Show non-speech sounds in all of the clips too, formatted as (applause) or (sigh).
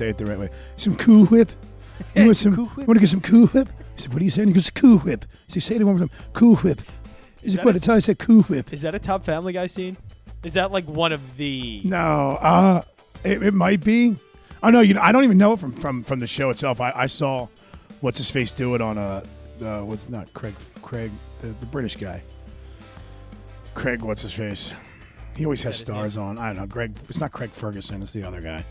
say it the right way, some Cool Whip. You want (laughs) some? Cool You want to get some Cool Whip? He said, "What are you saying?" He goes, "Cool Whip." So he say it one more time. Cool Whip. Like, that "What?" a- It's how I said Cool Whip. Is that a top Family Guy scene? Is that like one of the? No, uh, it, it might be. Oh no, you know, I don't even know it from from from the show itself. I, I saw what's his face do it on a uh, was not Craig Craig the, the British guy. Craig, what's his face? He always has stars on. I don't know. Greg. It's not Craig Ferguson. It's the other guy.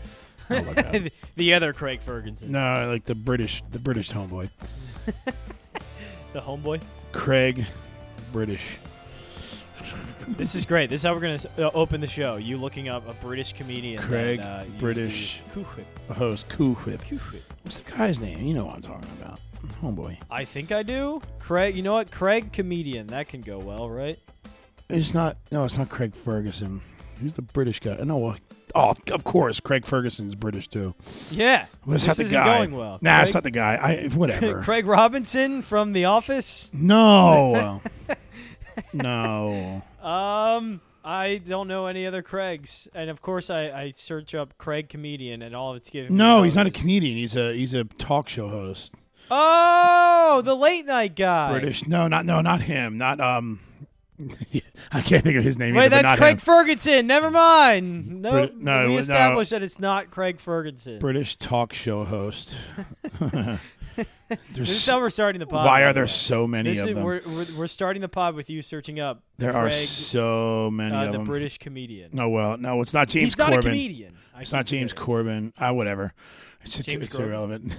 I'll look it up. the, the other Craig Ferguson, no, like the British, the British homeboy. (laughs) the homeboy. Craig, British. This is great. This is how we're gonna uh, open the show. You looking up a British comedian. Craig, that, uh, British. the host. Cool Whip. What's the guy's name? You know what I'm talking about. Homeboy. I think I do. Craig. You know what? Craig comedian. That can go well, right? It's not. No, it's not Craig Ferguson. Who's the British guy? No. well, Oh, of course, Craig Ferguson's British too. Yeah. Well, it's this not the isn't guy. going well. Nah, Craig, it's not the guy. I whatever. (laughs) Craig Robinson from The Office. no. (laughs) no. Um, I don't know any other Craigs, and of course, I, I search up Craig comedian, and all of it's giving. me No, he's not a comedian. He's a he's a talk show host. Oh, the late night guy. British. No, not no, not him. Not um. (laughs) (laughs) I can't think of his name. Wait, either, that's Craig him. Ferguson. Never mind. No, Brit- no, we no. established that it's not Craig Ferguson. British talk show host. (laughs) (laughs) this is how we're starting the pod. why are there so many This of is, them? we're, we're, we're starting the pod with you searching up there are so many uh, of the them. British comedian. No, well, no, it's not James he's not a comedian. I It's not James. Corbin. Ah, whatever. It's, it's, it's irrelevant.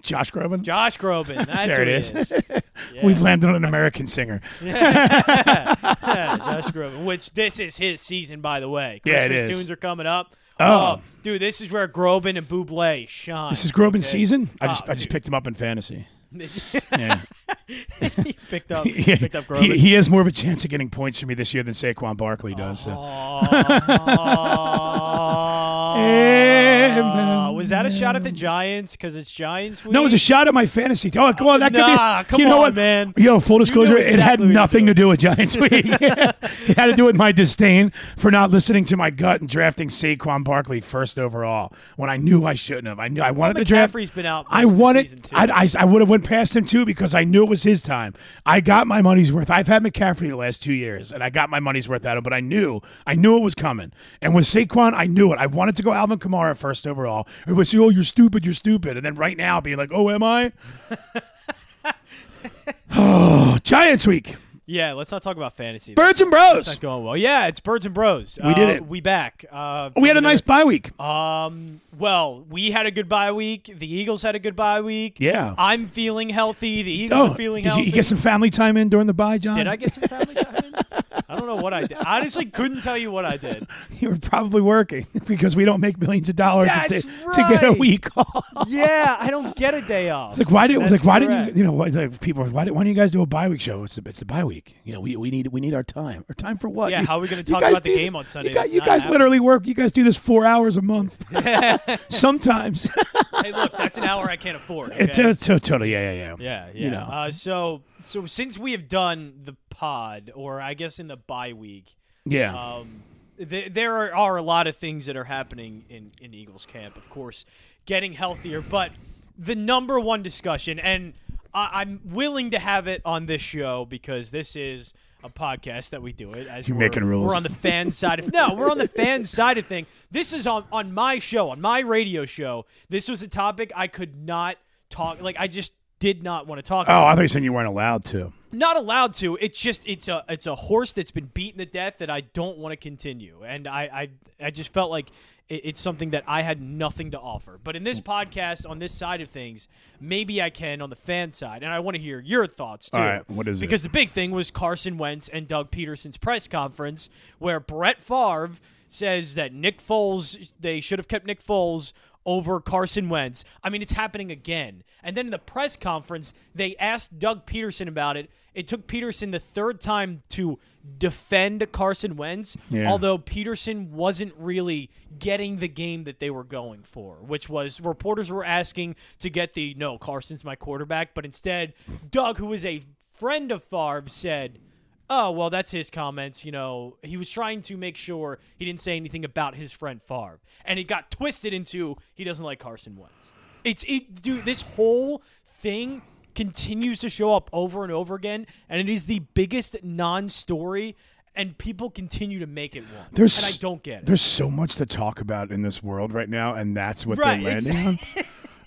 Josh Groban. Josh Groban. That's there it is. Yeah. We've landed on an American singer. (laughs) yeah, Josh Groban. Which this is his season, by the way. Yeah, it Christmas is. tunes are coming up. Oh. oh dude, this is where Groban and Buble shine. This is Groban's okay? season. I just Oh, I just dude. picked him up in fantasy. (laughs) Yeah. picked up, (laughs) Yeah. picked up he, Groban. he has more of a chance of getting points for me this year than Saquon Barkley does. so. Aw. was that a shot at the Giants? Because it's Giants week. No, it was a shot at my fantasy. Oh, come on, that could Nah, be. come you know on, what, man. Yo, full disclosure, it had exactly what nothing to do with Giants week. (laughs) (laughs) it had to do with my disdain for not listening to my gut and drafting Saquon Barkley first overall when I knew I shouldn't have. I knew I wanted to draft. McCaffrey's been out. I most of the wanted. too. I, I, I would have went past him too because I knew it was his time. I got my money's worth. I've had McCaffrey the last two years, and I got my money's worth out of him. But I knew, I knew it was coming. And with Saquon, I knew it. I wanted to go Alvin Kamara first overall. Everybody say, "Oh, you're stupid, you're stupid," and then right now being like, "Oh, am I?" oh, (laughs) (sighs) Giants week. yeah, let's not talk about fantasy. Birds and That's Bros. not going well. Yeah, it's birds and bros. We did Uh, it. We back. Uh, We had a nice bye week. Um. Well, we had a good bye week. The Eagles had a good bye week. Yeah. I'm feeling healthy. The Eagles Oh, are feeling did healthy. you, you get some family time in during the bye, John? Did I get some family time? in? (laughs) I don't know what I did. Honestly couldn't tell you what I did. (laughs) You were probably working (laughs) because we don't make millions of dollars to, to get a week off. Yeah, I don't get a day (laughs) off. It's like why did it was That's like why didn't you you know why, like, people why did, why don't you guys do a bye week show? It's the it's the bye week. You know we, we need we need our time. Our time for what? Yeah, You- how are we gonna talk about the game this- on Sunday You guys, you guys literally work. You guys do this four hours a month. Sometimes hey, look, that's an hour I can't afford. it's okay? so totally yeah yeah yeah. Yeah, yeah. You know. Uh, so, so since we have done the pod, or I guess in the bye week, Yeah. um, th- there are, are a lot of things that are happening in in Eagles camp. Of course, getting healthier, but the number one discussion, and I- I'm willing to have it on this show because this is a podcast that we do it as You're we're, making rules. We're on the fan side of no, we're on the fan (laughs) side of thing. This is on on my show, on my radio show. This was a topic I could not talk. Like I just did not want to talk. oh, I thought you said you weren't allowed to. Not allowed to. It's just it's a it's a horse that's been beaten to death that I don't want to continue, and I I, I just felt like it, it's something that I had nothing to offer. But in this podcast, on this side of things, maybe I can on the fan side, and I want to hear your thoughts too. All right, what is it? because the big thing was Carson Wentz and Doug Pederson's press conference, where Brett Favre says that Nick Foles they should have kept Nick Foles over Carson Wentz. I mean, it's happening again. And then in the press conference, they asked Doug Pederson about it. It took Pederson the third time to defend Carson Wentz, Yeah. although Pederson wasn't really getting the game that they were going for, which was reporters were asking to get the no, Carson's my quarterback, but instead, Doug, who is a friend of Favre, said, oh well that's his comments you know. He was trying to make sure he didn't say anything about his friend Favre and it got twisted into he doesn't like Carson Wentz. It's it dude this whole thing continues to show up over and over again and it is the biggest non-story and people continue to make it one There's and I don't get it. There's so much to talk about in this world right now, and that's what Right, they're (laughs) landing on.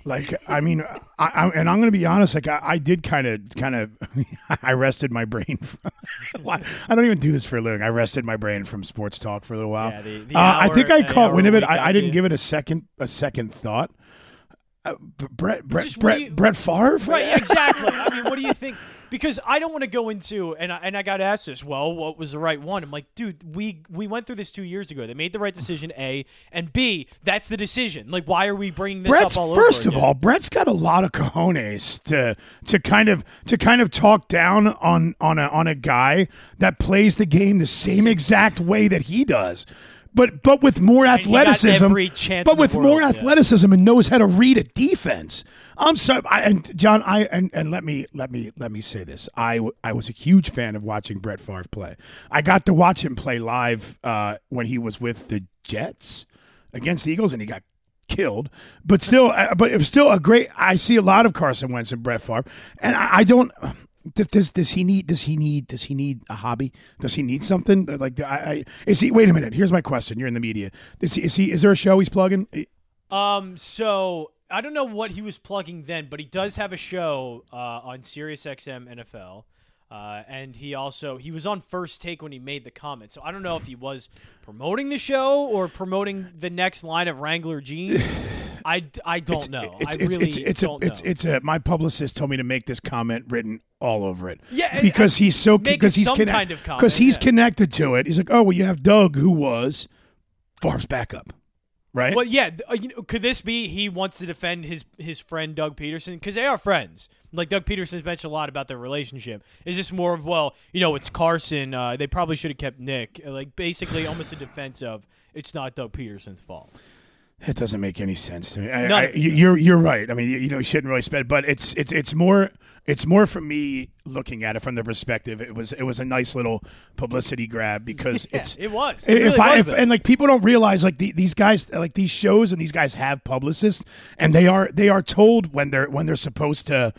Like, I mean, I, I and I'm going to be honest. Like, I, I did kind of, kind of, (laughs) I rested my brain. (laughs) From, I don't even do this for a living. I rested my brain from sports talk for a little while. Yeah, the- the uh, I think I caught wind of it. I, I didn't give it a second, a second thought. Uh, Brett, Brett, Brett, you- Brett Favre. Right, yeah, exactly. I mean, what do you think? Because I don't want to go into and I, and I got asked this. Well, what was the right one? I'm like, dude, we we went through this two years ago. They made the right decision. A and B. That's the decision. Like, why are we bringing this Brett's up all over? first of all, Brett's got a lot of cojones to to kind of to kind of talk down on on a on a guy that plays the game the same exact way that he does. But but with more athleticism, but with world, more yeah. athleticism and knows how to read a defense. I'm sorry, I, and John, I and, and let me let me let me say this. I I was a huge fan of watching Brett Favre play. I got to watch him play live uh, when he was with the Jets against the Eagles, and he got killed. But still, uh, but it was still a great. I see a lot of Carson Wentz and Brett Favre, and I, I don't. Does, does does he need does he need does he need a hobby? Does he need something like I, I is he? Wait a minute. Here's my question. You're in the media. Is he? Is, he, is there a show he's plugging? Um, so I don't know what he was plugging then, but he does have a show uh, on Sirius XM NFL. Uh, and he also he was on first take when he made the comment. So I don't know if he was promoting the show or promoting the next line of Wrangler jeans. (laughs) I, I don't know. It's I it's really it's it's don't a it's know. it's a my publicist told me to make this comment written all over it. Yeah, and- because he's so because he's connect- kind of because he's yeah. connected to it. He's like, oh well, you have Doug who was Favre's backup, right? Well, yeah. uh, you know, could this be he wants to defend his his friend Doug Pederson because they are friends? Like Doug Pederson's mentioned a lot about their relationship. Is this more of well, you know, it's Carson. Uh, they probably should have kept Nick. Uh, Like basically, almost a defense of it's not Doug Pederson's fault. It doesn't make any sense to me. I, I, you- you're you're right. I mean, you, you know, you shouldn't really spend, but it's it's it's more it's more for me looking at it from the perspective. It was it was a nice little publicity grab because (laughs) Yeah, it's it was. It really I was, if, and like people don't realize like the, these guys like these shows and these guys have publicists and they are they are told when they're when they're supposed to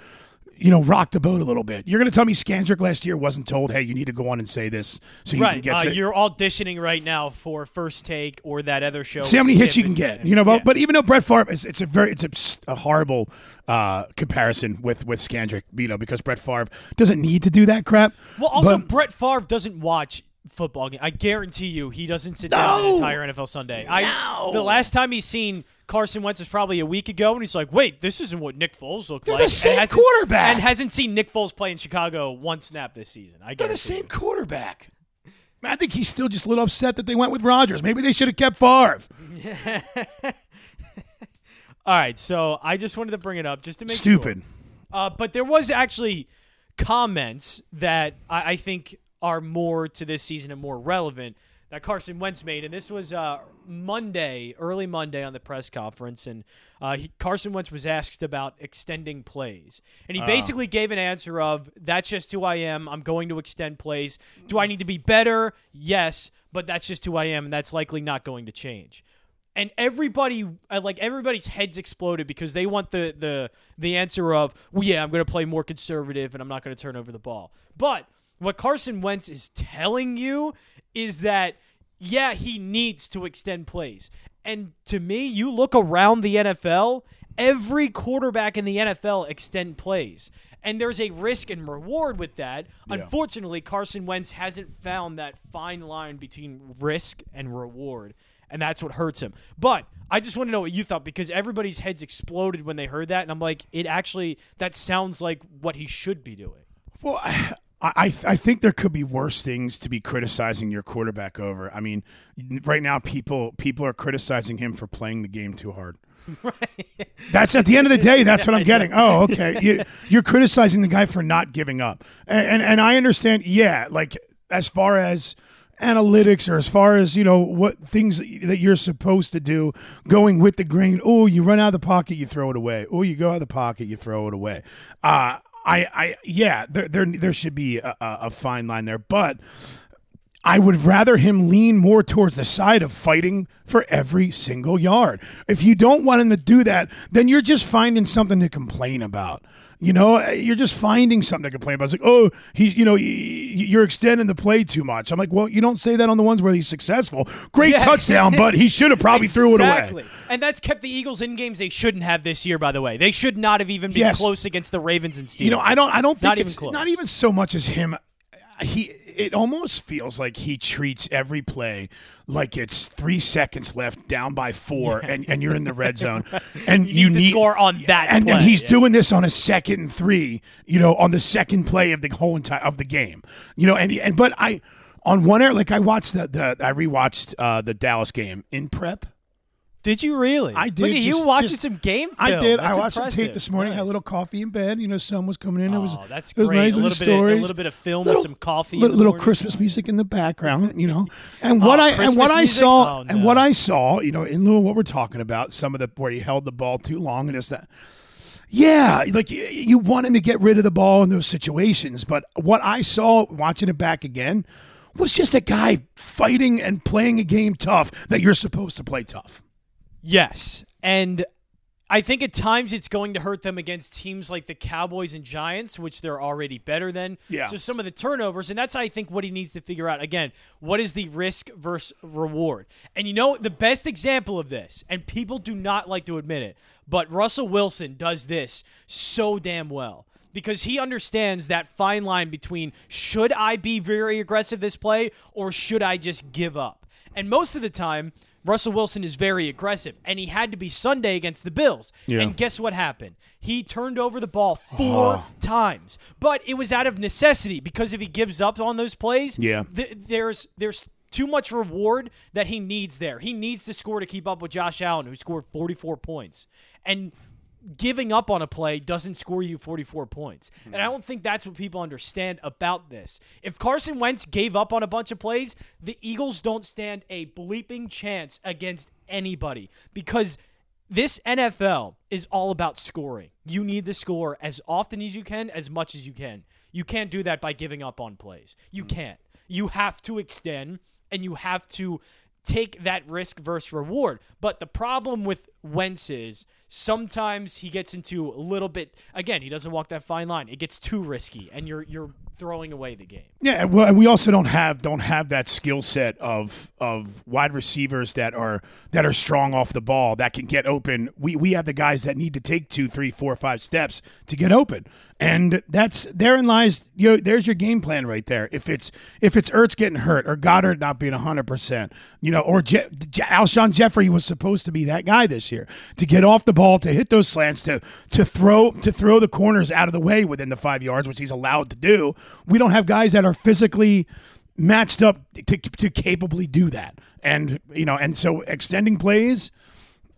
you know rock the boat a little bit. You're going to tell me Scandrick last year wasn't told, hey, you need to go on and say this so you right. can get. Uh, you're auditioning right now for First Take or that other show. See how many hits you can and- get, you know. But, Yeah. but even though Brett Favre, is, it's a very, it's a horrible uh, comparison with with Scandrick, you know, because Brett Favre doesn't need to do that crap. Well, also But- Brett Favre doesn't watch football. Game. I guarantee you, he doesn't sit down No. an entire NFL Sunday. I the last time he's seen Carson Wentz is probably a week ago, and he's like, "Wait, this isn't what Nick Foles looked They're like." the same and hasn't- quarterback. and hasn't seen Nick Foles play in Chicago one snap this season. I they're the same you. quarterback. I think he's still just a little upset that they went with Rodgers. Maybe they should have kept Favre. (laughs) All right, so I just wanted to bring it up just to make sure. Stupid. Uh, but there was actually comments that I, I think are more to this season and more relevant that Carson Wentz made, and this was uh, Monday, early Monday on the press conference, and uh, he, Carson Wentz was asked about extending plays, and he basically gave an answer of, "That's just who I am. I'm going to extend plays. Do I need to be better? Yes, but that's just who I am, and that's likely not going to change." and everybody uh, like everybody's heads exploded because they want the the the answer of well yeah i'm going to play more conservative and i'm not going to turn over the ball but what carson wentz is telling you is that yeah he needs to extend plays. And to me you look around the nfl every quarterback in the nfl extend plays. And there's a risk and reward with that. Unfortunately carson wentz hasn't found that fine line between risk and reward. And that's what hurts him. But I just want to know what you thought because everybody's heads exploded when they heard that, and I'm like, it actually that sounds like what he should be doing. Well, I, I I think there could be worse things to be criticizing your quarterback over. I mean, right now people people are criticizing him for playing the game too hard. (laughs) Right. That's at the end of the (laughs) day. That's what I'm getting. Oh, okay. You, (laughs) you're criticizing the guy for not giving up, and, and and I understand. Yeah, like as far as analytics or as far as you know what things that you're supposed to do, going with the grain. Oh, you run out of the pocket, you throw it away. Oh, you go out of the pocket, you throw it away. Uh I, I, yeah, there, there, there should be a, a fine line there, but I would rather him lean more towards the side of fighting for every single yard. If you don't want him to do that, then you're just finding something to complain about. You know, uh, you're just finding something to complain about. It's like, oh, he's, you know, you're extending the play too much. I'm like, well, you don't say that on the ones where he's successful. Great Yeah. touchdown, but he should have probably threw it away. And that's kept the Eagles in games they shouldn't have this year, by the way. They should not have even been Yes. close against the Ravens and Steelers. You know, I don't. I don't think Not even it's close. not even so much as him. He. It almost feels like he treats every play like it's three seconds left, down by four, and, and you're in the red (laughs) zone, and You you, need to score on that And, and he's yeah. doing this on a second and three. You know, on the second play of the whole entire of the game. You know, and and but I on one air like I watched the, the I rewatched uh, the Dallas game in prep. Did you really? I did, Look at you watching just- some game film. I did. That's I watched some tape this morning. Had a little coffee in bed. You know, sun was coming in. it was Oh, that's it was great. nice. a little bit, of, a little bit of film Little- with some coffee. little, little. Christmas music in the background, you know, (laughs) and what Oh, I and Christmas what I saw Oh, and what I saw, you know, in lieu of what we're talking about, some of the where he held the ball too long and this that. Yeah, like you, you want him to get rid of the ball in those situations, but what I saw watching it back again was just a guy fighting and playing a game tough that you're supposed to play tough. Yes. And I think at times it's going to hurt them against teams like the Cowboys and Giants, which they're already better than. Yeah. So some of the turnovers, and that's I think what he needs to figure out. Again, what is the risk versus reward? And you know the best example of this, and people do not like to admit it, but Russell Wilson does this so damn well. Because he understands that fine line between should I be very aggressive this play or should I just give up? And most of the time, Russell Wilson is very aggressive, and he had to be Sunday against the Bills. Yeah. And guess what happened? He turned over the ball uh-huh. four times, but it was out of necessity because if he gives up on those plays, Yeah. th- there's there's too much reward that he needs there. He needs to score to keep up with Josh Allen, who scored 44 points, and giving up on a play doesn't score you 44 points. And I hmm. don't think that's what people understand about this. If Carson Wentz gave up on a bunch of plays, the Eagles don't stand a bleeping chance against anybody because this NFL is all about scoring. You need to score as often as you can, as much as you can. You can't do that by giving up on plays. You hmm. can't. You have to extend and you have to take that risk versus reward. But the problem with Wentz is sometimes he gets into a little bit again, he doesn't walk that fine line. It gets too risky and you're you're throwing away the game. Yeah, well, we also don't have don't have that skill set of of wide receivers that are that are strong off the ball that can get open. We we have the guys that need to take two, three, four, five steps to get open, and that's therein lies. You know, there's your game plan right there. If it's if it's Ertz getting hurt or Goedert not being hundred percent, you know, or Je- Je- Alshon Jeffery was supposed to be that guy this year to get off the ball, to hit those slants, to to throw to throw the corners out of the way within the five yards, which he's allowed to do. We don't have guys that are physically matched up to, to capably do that. And you know, and so extending plays,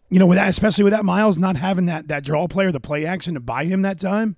you know, with that, especially with that Miles not having that that draw player, the play action to buy him that time.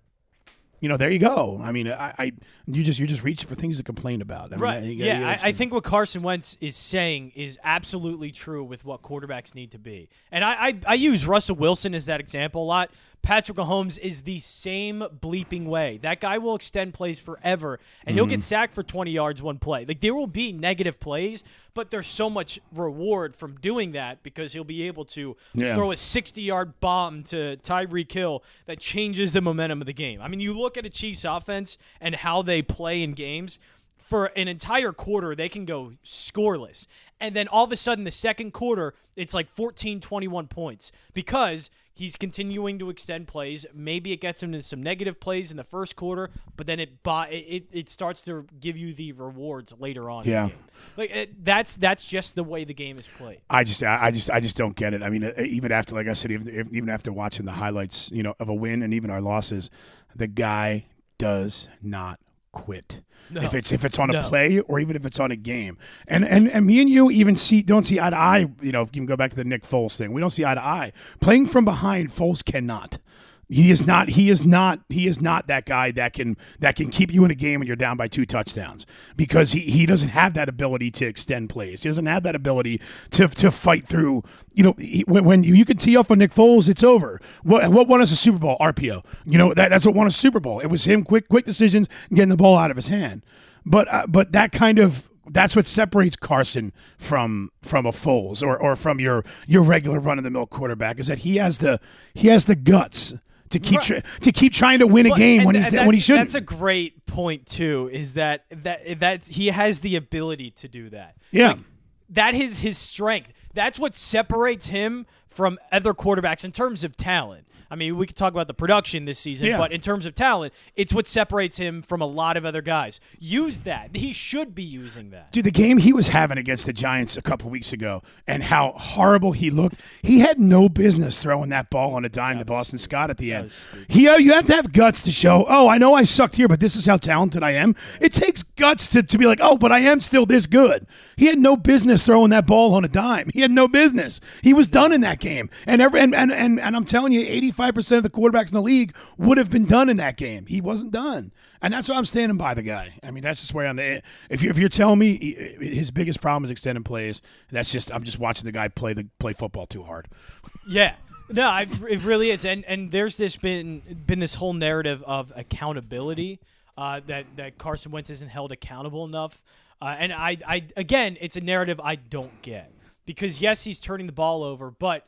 You know, there you go. I mean, I, I you just you're just reaching for things to complain about. I mean, Right. you gotta- yeah, I, I think what Carson Wentz is saying is absolutely true with what quarterbacks need to be. And I, I, I use Russell Wilson as that example a lot. Patrick Mahomes is the same bleeping way. That guy will extend plays forever, and he'll get Mm-hmm. sacked for 20 yards one play. Like there will be negative plays, but there's so much reward from doing that because he'll be able to Yeah. throw a 60 yard bomb to Tyreek Hill that changes the momentum of the game. I mean, you look at a Chiefs offense and how they play in games. For an entire quarter, they can go scoreless. And then all of a sudden, the second quarter, it's like 14, 21 points because he's continuing to extend plays. Maybe it gets him to some negative plays in the first quarter, but then it it, it starts to give you the rewards later on. Yeah. like it, that's that's just the way the game is played. I just, I just, I just don't get it. I mean, uh, even after, like I said, even, even after watching the highlights, you know, of a win and even our losses, the guy does not quit. If it's if it's on a No. play or even if it's on a game, and and and me and you even see don't see eye to eye. You know, you can go back to the Nick Foles thing. We don't see eye to eye. Playing from behind, Foles cannot. He is not. He is not. He is not that guy that can that can keep you in a game when you're down by two touchdowns because he, he doesn't have that ability to extend plays. He doesn't have that ability to to fight through. You know, he, when, when you can tee off on Nick Foles, it's over. What what won us a Super Bowl? RPO. You know that that's what won us a Super Bowl. It was him quick quick decisions, getting the ball out of his hand. But uh, but that kind of that's what separates Carson from from a Foles or, or from your your regular run of the mill quarterback is that he has the he has the guts to keep Right. try, to keep trying to win a Well, game and- when he's when he shouldn't. That's a great point too. Is that that that he has the ability to do that? Yeah. Like, that is his strength. That's what separates him from other quarterbacks in terms of talent. I mean, we could talk about the production this season, Yeah. but in terms of talent, it's what separates him from a lot of other guys. Use that. He should be using that. Dude, the game he was having against the Giants a couple weeks ago and how horrible he looked. He had no business throwing that ball on a dime to Boston Scott at the end. He, uh, you have to have guts to show, oh, I know I sucked here, but this is how talented I am. It takes guts to, to be like, oh, but I am still this good. He had no business throwing that ball on a dime. He had no business. He was done in that game. And every, and, and, and, and I'm telling you, 85% of the quarterbacks in the league would have been done in that game. He wasn't done. And that's why I'm standing by the guy. I mean, that's just where I'm. If you're, if you're telling me his biggest problem is extending plays, that's just I'm just watching the guy play the play football too hard. Yeah. No, I, it really is, and and there's this been been this whole narrative of accountability uh, that that Carson Wentz isn't held accountable enough, uh, and I I again it's a narrative I don't get because yes he's turning the ball over, but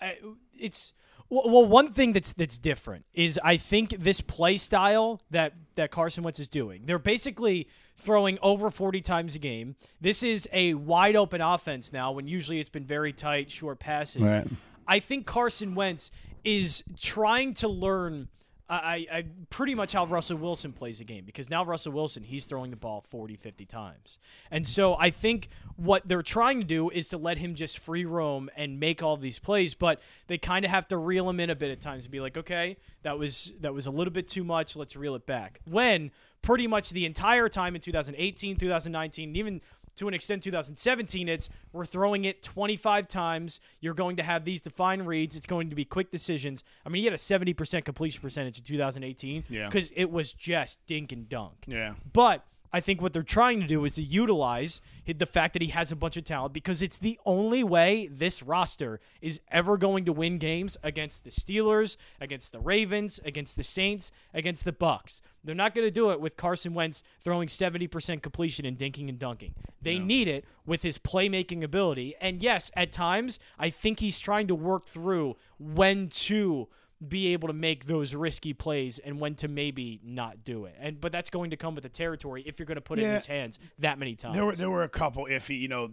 I, it's well one thing that's that's different is I think this play style that that Carson Wentz is doing. They're basically throwing over 40 times a game. This is a wide open offense now when usually it's been very tight short passes. Right. I think Carson Wentz is trying to learn. I, I pretty much how Russell Wilson plays a game because now Russell Wilson he's throwing the ball 40 50 times. And so I think what they're trying to do is to let him just free roam and make all these plays, but they kind of have to reel him in a bit at times and be like, "Okay, that was that was a little bit too much. Let's reel it back." When pretty much the entire time in 2018, 2019, and even to an extent 2017 it's we're throwing it 25 times you're going to have these defined reads it's going to be quick decisions i mean he had a 70% completion percentage in 2018 Yeah. because it was just dink and dunk Yeah. but I think what they're trying to do is to utilize the fact that he has a bunch of talent because it's the only way this roster is ever going to win games against the Steelers, against the Ravens, against the Saints, against the Bucks. They're not going to do it with Carson Wentz throwing 70% completion and dinking and dunking. They need it with his playmaking ability. And yes, at times, I think he's trying to work through when to be able to make those risky plays and when to maybe not do it. And but that's going to come with the territory if you're going to put it in his hands that many times. There were there were a couple iffy. You know,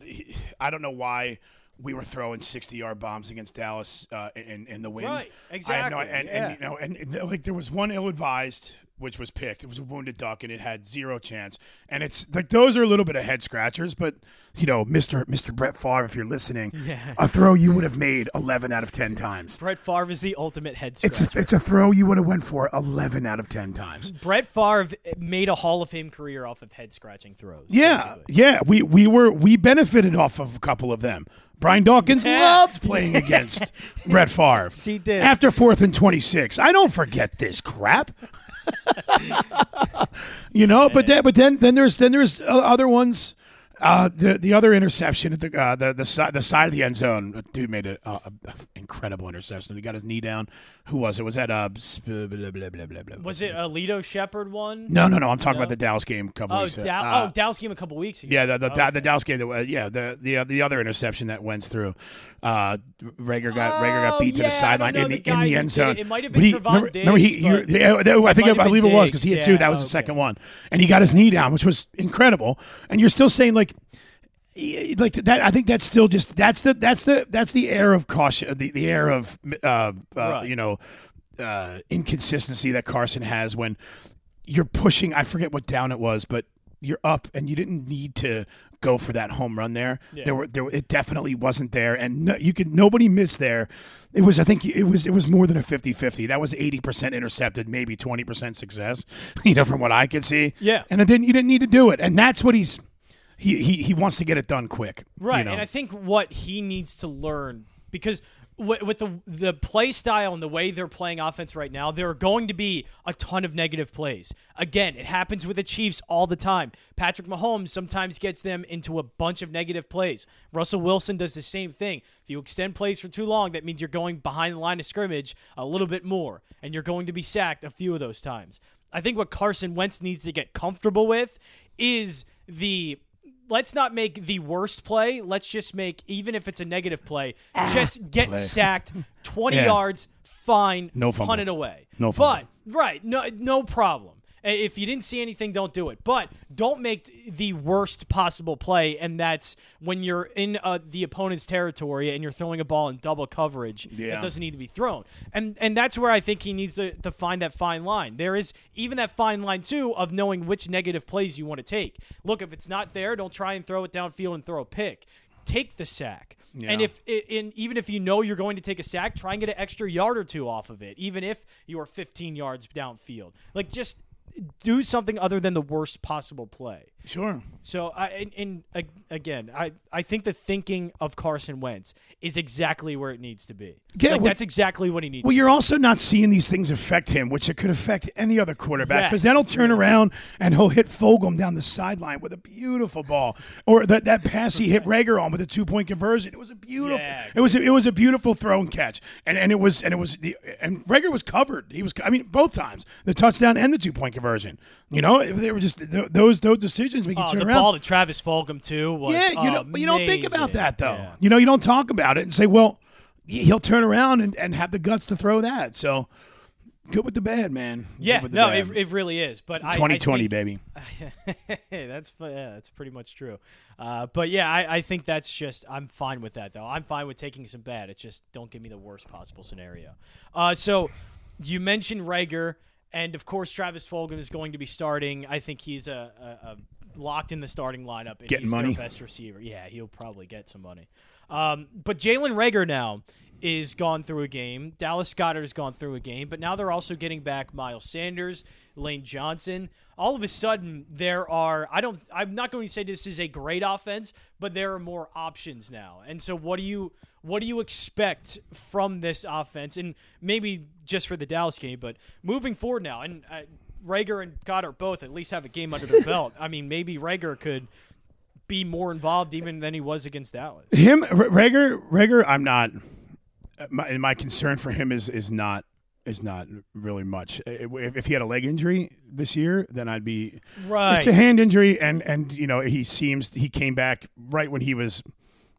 I don't know why we were throwing sixty yard bombs against Dallas uh, in in the wind. Right, I have no, exactly, and, yeah. and you know, and, and, like there was one ill advised which was picked. It was a wounded duck, and it had zero chance. And it's like those are a little bit of head scratchers, but you know, Mister Mister Brett Favre, if you're listening, (laughs) Yeah. a throw you would have made eleven out of ten times. Brett Favre is the ultimate head It's scratcher. a, it's a throw you would have went for eleven out of ten times. (laughs) Brett Favre made a Hall of Fame career off of head scratching throws. Yeah, basically. yeah. We we were we benefited off of a couple of them. Brian Dawkins Yeah. loved playing (laughs) against Brett Favre. He did. After fourth and twenty six. I don't forget this crap. (laughs) you know, but then but then then there's then there's other ones. Uh, the the other interception at the uh, the the side the side of the end zone, dude made an incredible interception. He got his knee down. Who was it? Was that uh? Blah, blah, blah, blah, blah, blah. Was it Alito Shepard one? No, no, no. I'm talking No? about the Dallas game a couple Oh, weeks ago. Uh, oh, Dallas game a couple weeks ago. yeah, the the, Okay. the Dallas game. That, was- yeah, the the uh, the other interception that went through. Uh, Reagor got Reagor got Oh, beat to yeah, I the sideline in the the, in the end zone. it. It might have been he- remember, remember he, Diggs, he- yeah, I think I believe been it was because he had Diggs, two. That was the second one, and he got his knee down, which was incredible. And you're still saying like. Y- Like that, I think that's still just that's the that's the that's the air of caution, the, the air of uh, uh, Right. you know uh, inconsistency that Carson has when you're pushing. I forget what down it was, but you're up and you didn't need to go for that home run there. Yeah. There were there it definitely wasn't there, and no, you could nobody missed there. It was I think it was it was more than a 50-50. That was eighty percent intercepted, maybe twenty percent success. (laughs) You know, from what I could see. Yeah. and it didn't you didn't need to do it, and that's what he's. He, he, he wants to get it done quick. Right, you know? and I think what he needs to learn because with, with the the play style and the way they're playing offense right now, there are going to be a ton of negative plays. Again, it happens with the Chiefs all the time. Patrick Mahomes sometimes gets them into a bunch of negative plays. Russell Wilson does the same thing. If you extend plays for too long, that means you're going behind the line of scrimmage a little bit more, and you're going to be sacked a few of those times. I think what Carson Wentz needs to get comfortable with is the let's not make the worst play. Let's just make even if it's a negative play, ah. just get play. sacked (laughs) 20 Yeah. yards, fine, No fumble. punt it away. No But right, no no problem. Uh, If you didn't see anything, don't do it. But don't make the worst possible play, and that's when you're in uh, the opponent's territory and you're throwing a ball in double coverage. Yeah. That doesn't need to be thrown, and and that's where I think he needs to, to find that fine line. There is even that fine line too of knowing which negative plays you want to take. Look, if it's not there, don't try and throw it downfield and throw a pick. Take the sack. And if it, in even if you know you're going to take a sack, try and get an extra yard or two off of it, even if you are 15 yards downfield. Like just do something other than the worst possible play. Sure. So I and, and ag- again, I I think the thinking of Carson Wentz is exactly where it needs to be. Yeah, like well- that's exactly what he needs. Well, you're also not seeing these things affect him, which it could affect any other quarterback because Yes, then he'll turn really- around and he'll hit Fulgham down the sideline with a beautiful ball, or that, that pass he hit (laughs) Reagor on with a two point conversion. It was a beautiful. Yeah. It was a, it was a beautiful throw and catch, and and it was and it was the and Reagor was covered. He was I mean both times the touchdown and the two point conversion. You know they were just those those decisions make you Oh, turn the around. ball to Travis Fulgham too was Yeah, you but you don't think about that though. Yeah. You know, you don't talk about it and say, well, he'll turn around and, and have the guts to throw that. So good with the bad, man. Yeah, no, bad. it, it really is. But I- I 2020, baby. (laughs) that's yeah, that's pretty much true. Uh, but yeah, I, I think that's just I'm fine with that though. I'm fine with taking some bad. It's just don't give me the worst possible scenario. Uh, so you mentioned Reagor, and of course Travis Fulgham is going to be starting. I think he's a, a, a locked in the starting lineup. And Getting he's money. Their best receiver. Yeah, he'll probably get some money. Um, but Jalen Reagor now is gone through a game. Dallas Scott has gone through a game, but now they're also getting back Miles Sanders, Lane Johnson. All of a sudden, there are I don't I'm not going to say this is a great offense, but there are more options now. And so, what do you what do you expect from this offense? And maybe just for the Dallas game, but moving forward now, and uh, Reagor and Goedert both at least have a game under their (laughs) belt. I mean, maybe Reagor could be more involved even than he was against Dallas. Him, Reagor, Reagor, I'm not. My, my concern for him is is not is not really much. If, if he had a leg injury this year, then I'd be Right. It's a hand injury, and and you know he seems he came back right when he was,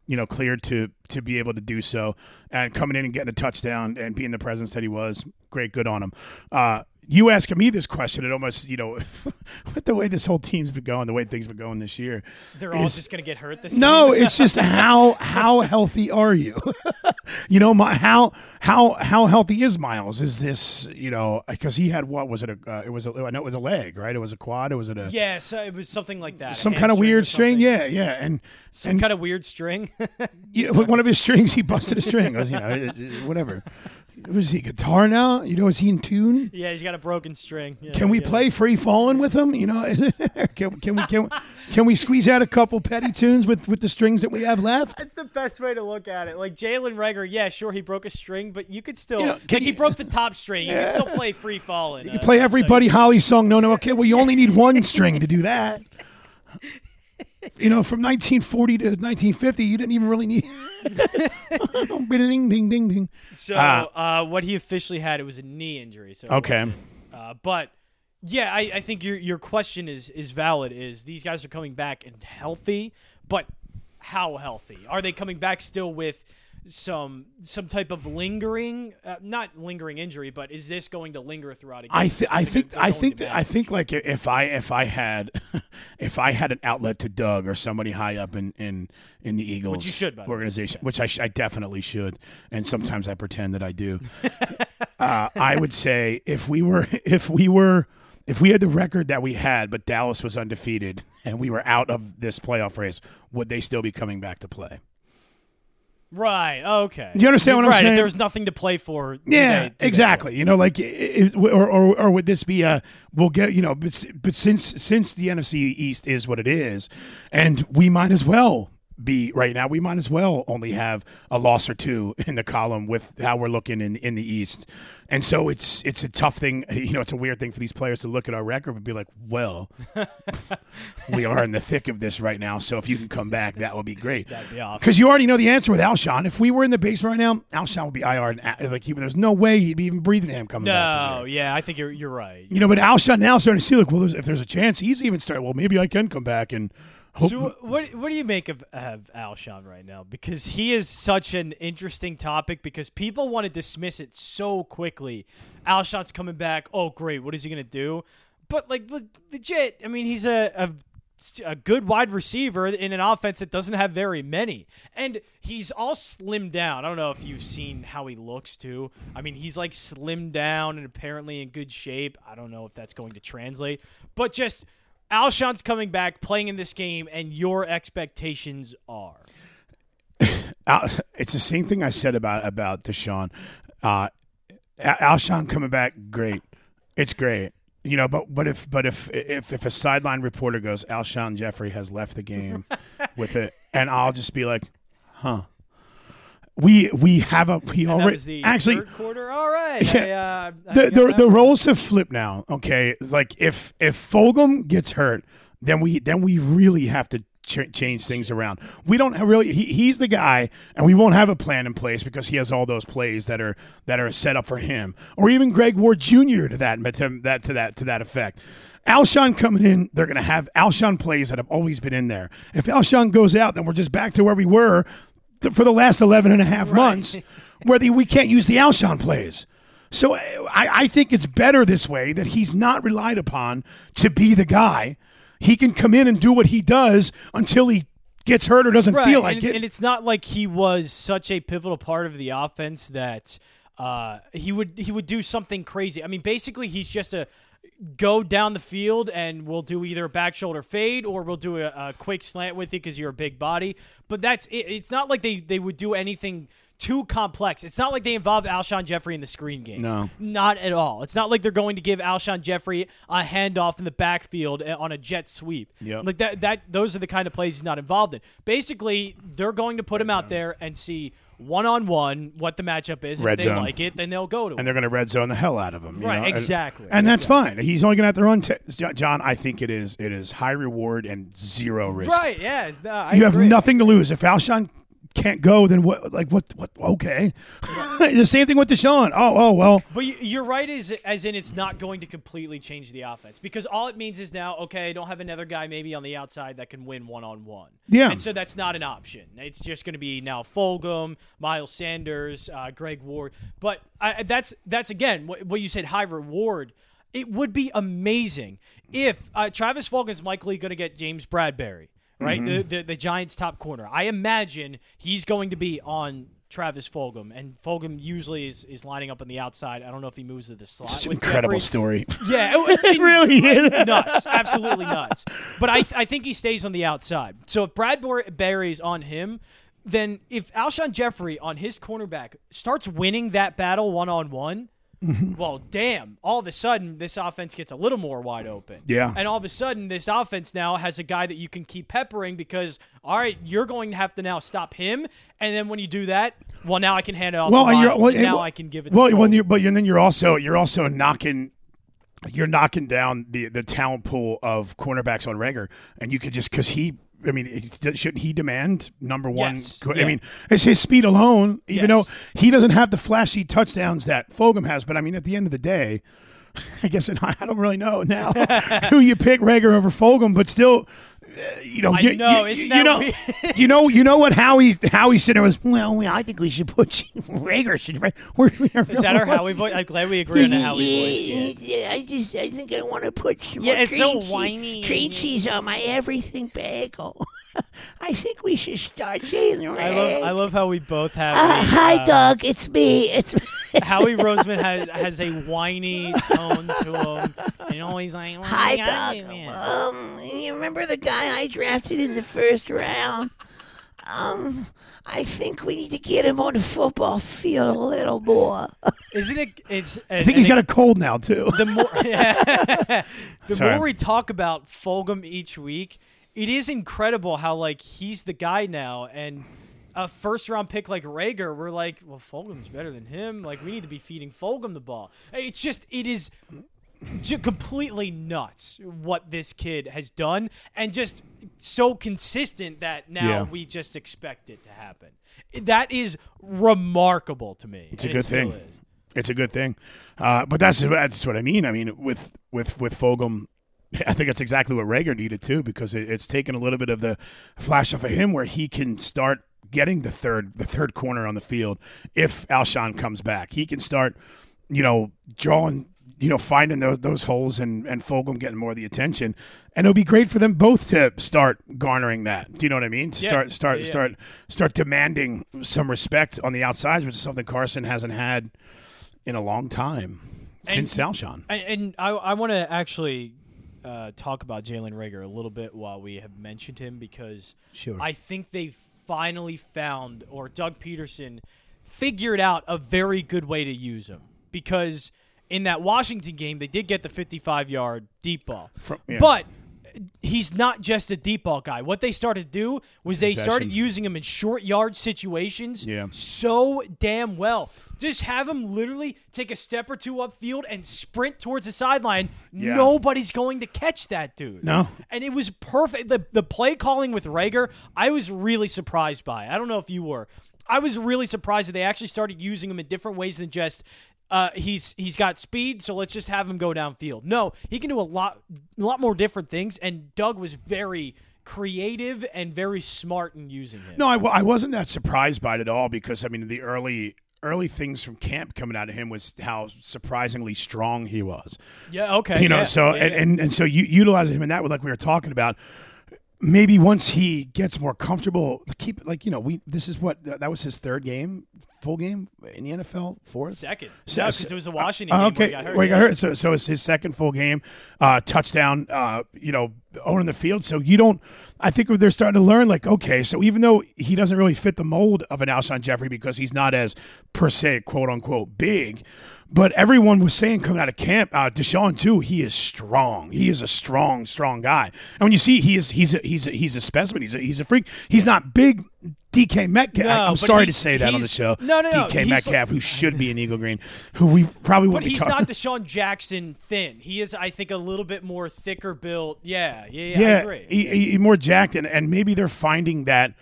you know, cleared to to be able to do so, and coming in and getting a touchdown and being the presence that he was, great, good on him. Uh, you asking me this question, it almost you know, (laughs) with the way this whole team's been going, the way things been going this year, They're all just going to get hurt this year. no, it's just how (laughs) how healthy are you? (laughs) you know, my how how how healthy is Miles? Is this you know because he had what was it? A, uh, it was a, I know it was a leg, right? It was a quad. It was it a Yeah, so it was something like that. some kind of weird string? Yeah, yeah, and Some and kind of weird string. yeah, one of his strings, he busted a string. Was, you know, whatever. Was he guitar now? You know, is he in tune? yeah, he's got a broken string. Yeah, Can we yeah. play free falling with him? You know, (laughs) can, can we can, can we squeeze out a couple petty tunes with with the strings that we have left? That's the best way to look at it. Like Jalen Reagor, yeah, sure, he broke a string, but you could still You know, like can he broke the top string. You can still play free falling. You can play uh, every Buddy Holly song. No, no, okay. Well, you only need one string to do that. You know, from 1940 to 1950, you didn't even really need. (laughs) ding, ding, ding, ding. So Ah. uh, what he officially had, it was a knee injury. So Okay. Uh, but yeah, I, I think your your question is is valid. Is these guys are coming back and healthy, but how healthy are they coming back still with? Some some type of lingering, uh, not lingering injury, but is this going to linger throughout a game? I, th- I think I think that, I think like if I if I had (laughs) if I had an outlet to Doug or somebody high up in in, in the Eagles you should, by the way. organization, which I, sh- I definitely should, and sometimes I pretend that I do. (laughs) uh, I would say if we were (laughs) if we were if we had the record that we had, but Dallas was undefeated and we were out of this playoff race, would they still be coming back to play? Right. Okay. Do you understand what I'm right, saying? If there's nothing to play for. Yeah, do they exactly. You know, like, is, or, or or would this be a? We'll get you know, but, but since since the NFC East is what it is, and we might as well be right now. We might as well only have a loss or two (laughs) in the column with how we're looking in in the East. And so it's it's a tough thing. (laughs) You know, it's a weird thing for these players to look at our record and be like, "Well, (laughs) we are in the thick of this right now. So if you can come back, that would be great." That'd be awesome. Because you already know the answer with Alshon. If we were in the base right now, Alshon would be IR. And, like he, there's no way he'd be even breathing him coming back. No, yeah, I think you're you're right. You know, but Alshon now starting to see like, well, there's, if there's a chance, he's even starting. Well, maybe I can come back and hope. So what what do you make of, of Alshon right now? Because he is such an interesting topic because people want to dismiss it so quickly. Alshon's coming back. Oh, great. What is he going to do? But like legit, I mean, he's a, a a good wide receiver in an offense that doesn't have very many. And he's all slimmed down. I don't know if you've seen how he looks too. I mean, he's like slimmed down and apparently in good shape. I don't know if that's going to translate, but just Alshon's coming back, playing in this game, and your expectations are. (coughs) it's the same thing I said about about DeSean. Uh, Al- Alshon coming back, great. It's great. You know, but but if but if if if a sideline reporter goes, Alshon Jeffery has left the game (laughs) with it, and I'll just be like, huh. We we have a we And already actually third quarter. All right. (laughs) Yeah. I, uh, the the, the roles have flipped now. Okay, like if if Fulgham gets hurt, then we then we really have to ch- change things around. We don't have really. He, he's the guy, and we won't have a plan in place because he has all those plays that are that are set up for him, or even Greg Ward Jr. to that to that to that to that effect. Alshon coming in, they're going to have Alshon plays that have always been in there. If Alshon goes out, then we're just back to where we were for the last 11 and a half months, where the, we can't use the Alshon plays. So I, I think it's better this way that he's not relied upon to be the guy. He can come in and do what he does until he gets hurt or doesn't right. feel like and, it. and it's not like he was such a pivotal part of the offense that uh, he would he would do something crazy. I mean, basically, he's just a go down the field and we'll do either a back shoulder fade or we'll do a, a quick slant with you because you're a big body. But that's it, it's not like they they would do anything too complex. It's not like they involved Alshon Jeffery in the screen game. No. Not at all. It's not like they're going to give Alshon Jeffery a handoff in the backfield uh, on a jet sweep. Yep. Like that that those are the kind of plays he's not involved in. Basically, they're going to put him out there and see one on one what the matchup is. Red if they zone. like it, then they'll go to and him. they're going to red zone the hell out of him. you Right, know? Exactly. And, that's fine. He's only going to have to run. T- John, I think it is it is high reward and zero risk. Right, yeah. no, I you have nothing to lose. If Alshon can't go, then what? Like what? What? Okay. (laughs) the same thing with DeSean. Oh, oh well. But you- you're right, as as in it's not going to completely change the offense because all it means is now, okay, I don't have another guy maybe on the outside that can win one on one. Yeah. and so that's not an option. It's just going to be now Fulgham, Miles Sanders, uh, Greg Ward. But I, that's that's again what, what you said, high reward. It would be amazing if uh, Travis is likely going to get James Bradberry, right? Mm-hmm. The, the the Giants' top corner. I imagine he's going to be on Travis Fulgham, and Fulgham usually is, is lining up on the outside. I don't know if he moves to the slot. Such an incredible Jeffrey. story. Yeah, (laughs) it, it really is. nuts, absolutely nuts. But I I think he stays on the outside. So if Bradberry's on him, then if Alshon Jeffery on his cornerback starts winning that battle one on one. Mm-hmm. Well, damn! All of a sudden, this offense gets a little more wide open. Yeah. and all of a sudden, this offense now has a guy that you can keep peppering because, all right, you're going to have to now stop him, and then when you do that, well, now I can hand it off. Well, to and you're Miles, well, and now and- I can give it. To Well, when you but and then you're also you're also knocking. You're knocking down the the talent pool of cornerbacks on Reagor, and you could just because he. I mean, shouldn't he demand number one? Yes, I yeah. mean, it's his speed alone. Even Yes. though he doesn't have the flashy touchdowns that Fulgham has, but I mean, at the end of the day, (laughs) I guess (laughs) I don't really know now (laughs) who you pick Reagor over Fulgham, but still, you know, I you, know, you, isn't you that know, (laughs) you know, you know what Howie Howie sitting there was. Well, I think we should put (laughs) Reagor. Should we're, is that our (laughs) Howie voice? I'm glad we agree on the Howie voice. Yeah. Yeah, I just I think I want to put some Yeah, more it's so whiny. cream cheese on my everything bagel. I think we should start saying I love I love how we both have. Uh, the, hi, uh, Doug. It's me. It's Howie Roseman has has a whiny tone to him, and always like, "Well, hi, you gotta Doug. do that." Um, you remember the guy I drafted in the first round? Um, I think we need to get him on the football field a little more. Isn't it? It's. I think he's got a cold now too. the more (laughs) (laughs) the Sorry. more we talk about Fulgham each week, it is incredible how like he's the guy now and a first round pick like Reagor, we're like, well, Fulgham's better than him. Like we need to be feeding Fulgham the ball. It's just it is j- completely nuts what this kid has done and just so consistent that now Yeah. we just expect it to happen. That is remarkable to me. It's a good it thing. is. It's a good thing. Uh, but that's that's what I mean. I mean, with with with Fulgham, (laughs) I think it's exactly what Reagor needed too, because it, it's taken a little bit of the flash off of him, where he can start getting the third the third corner on the field if Alshon comes back. He can start, you know, drawing. You know, finding those those holes and and Fulgham getting more of the attention, and it'll be great for them both to start garnering that. Do you know what I mean? To Yeah. start start Yeah, start start demanding some respect on the outside, which is something Carson hasn't had in a long time since Alshon. And, and I, I want to actually uh, talk about Jalen Reagor a little bit while we have mentioned him because Sure. I think they finally found, or Doug Pederson figured out a very good way to use him because in that Washington game they did get the 55 yard deep ball, From- yeah. but he's not just a deep ball guy. What they started to do was they started using him in short yard situations Yeah. so damn well. Just have him literally take a step or two upfield and sprint towards the sideline. Yeah. Nobody's going to catch that dude. No. And it was perfect. The the play calling with Reagor, I was really surprised by. I don't know if you were. I was really surprised that they actually started using him in different ways than just uh, he's he's got speed, so let's just have him go downfield. No, he can do a lot a lot more different things, and Doug was very creative and very smart in using him. No, I, I wasn't that surprised by it at all because I mean the early early things from camp coming out of him was how surprisingly strong he was. Yeah, okay. You know, yeah, so yeah, and, and and so you utilizing him in that way, like we were talking about. Maybe once he gets more comfortable, keep like you know we. This is what that was his third game, full game in the NFL, fourth. second. So- No, 'cause it was a Washington Uh, game where okay, he got hurt. where he got hurt. So, so it's his second full game, uh, touchdown. Uh, you know, owning the field. So you don't. I think they're starting to learn. Like, okay, so even though he doesn't really fit the mold of an Alshon Jeffery because he's not as per se quote unquote big, but everyone was saying coming out of camp, uh, DeSean too. He is strong. He is a strong, strong guy. And when you see he is, he's a, he's a, he's a specimen. He's a, he's a freak. He's not big. DK Metcalf. No, I'm sorry to say that on the show. no, no, no, DK Metcalf, who should be an Eagle Green, who we probably wouldn't be he's not DeSean Jackson thin. He is, I think, a little bit more thicker built. Yeah, yeah, yeah. I yeah, agree. he, he- he more jacked, and, and maybe they're finding that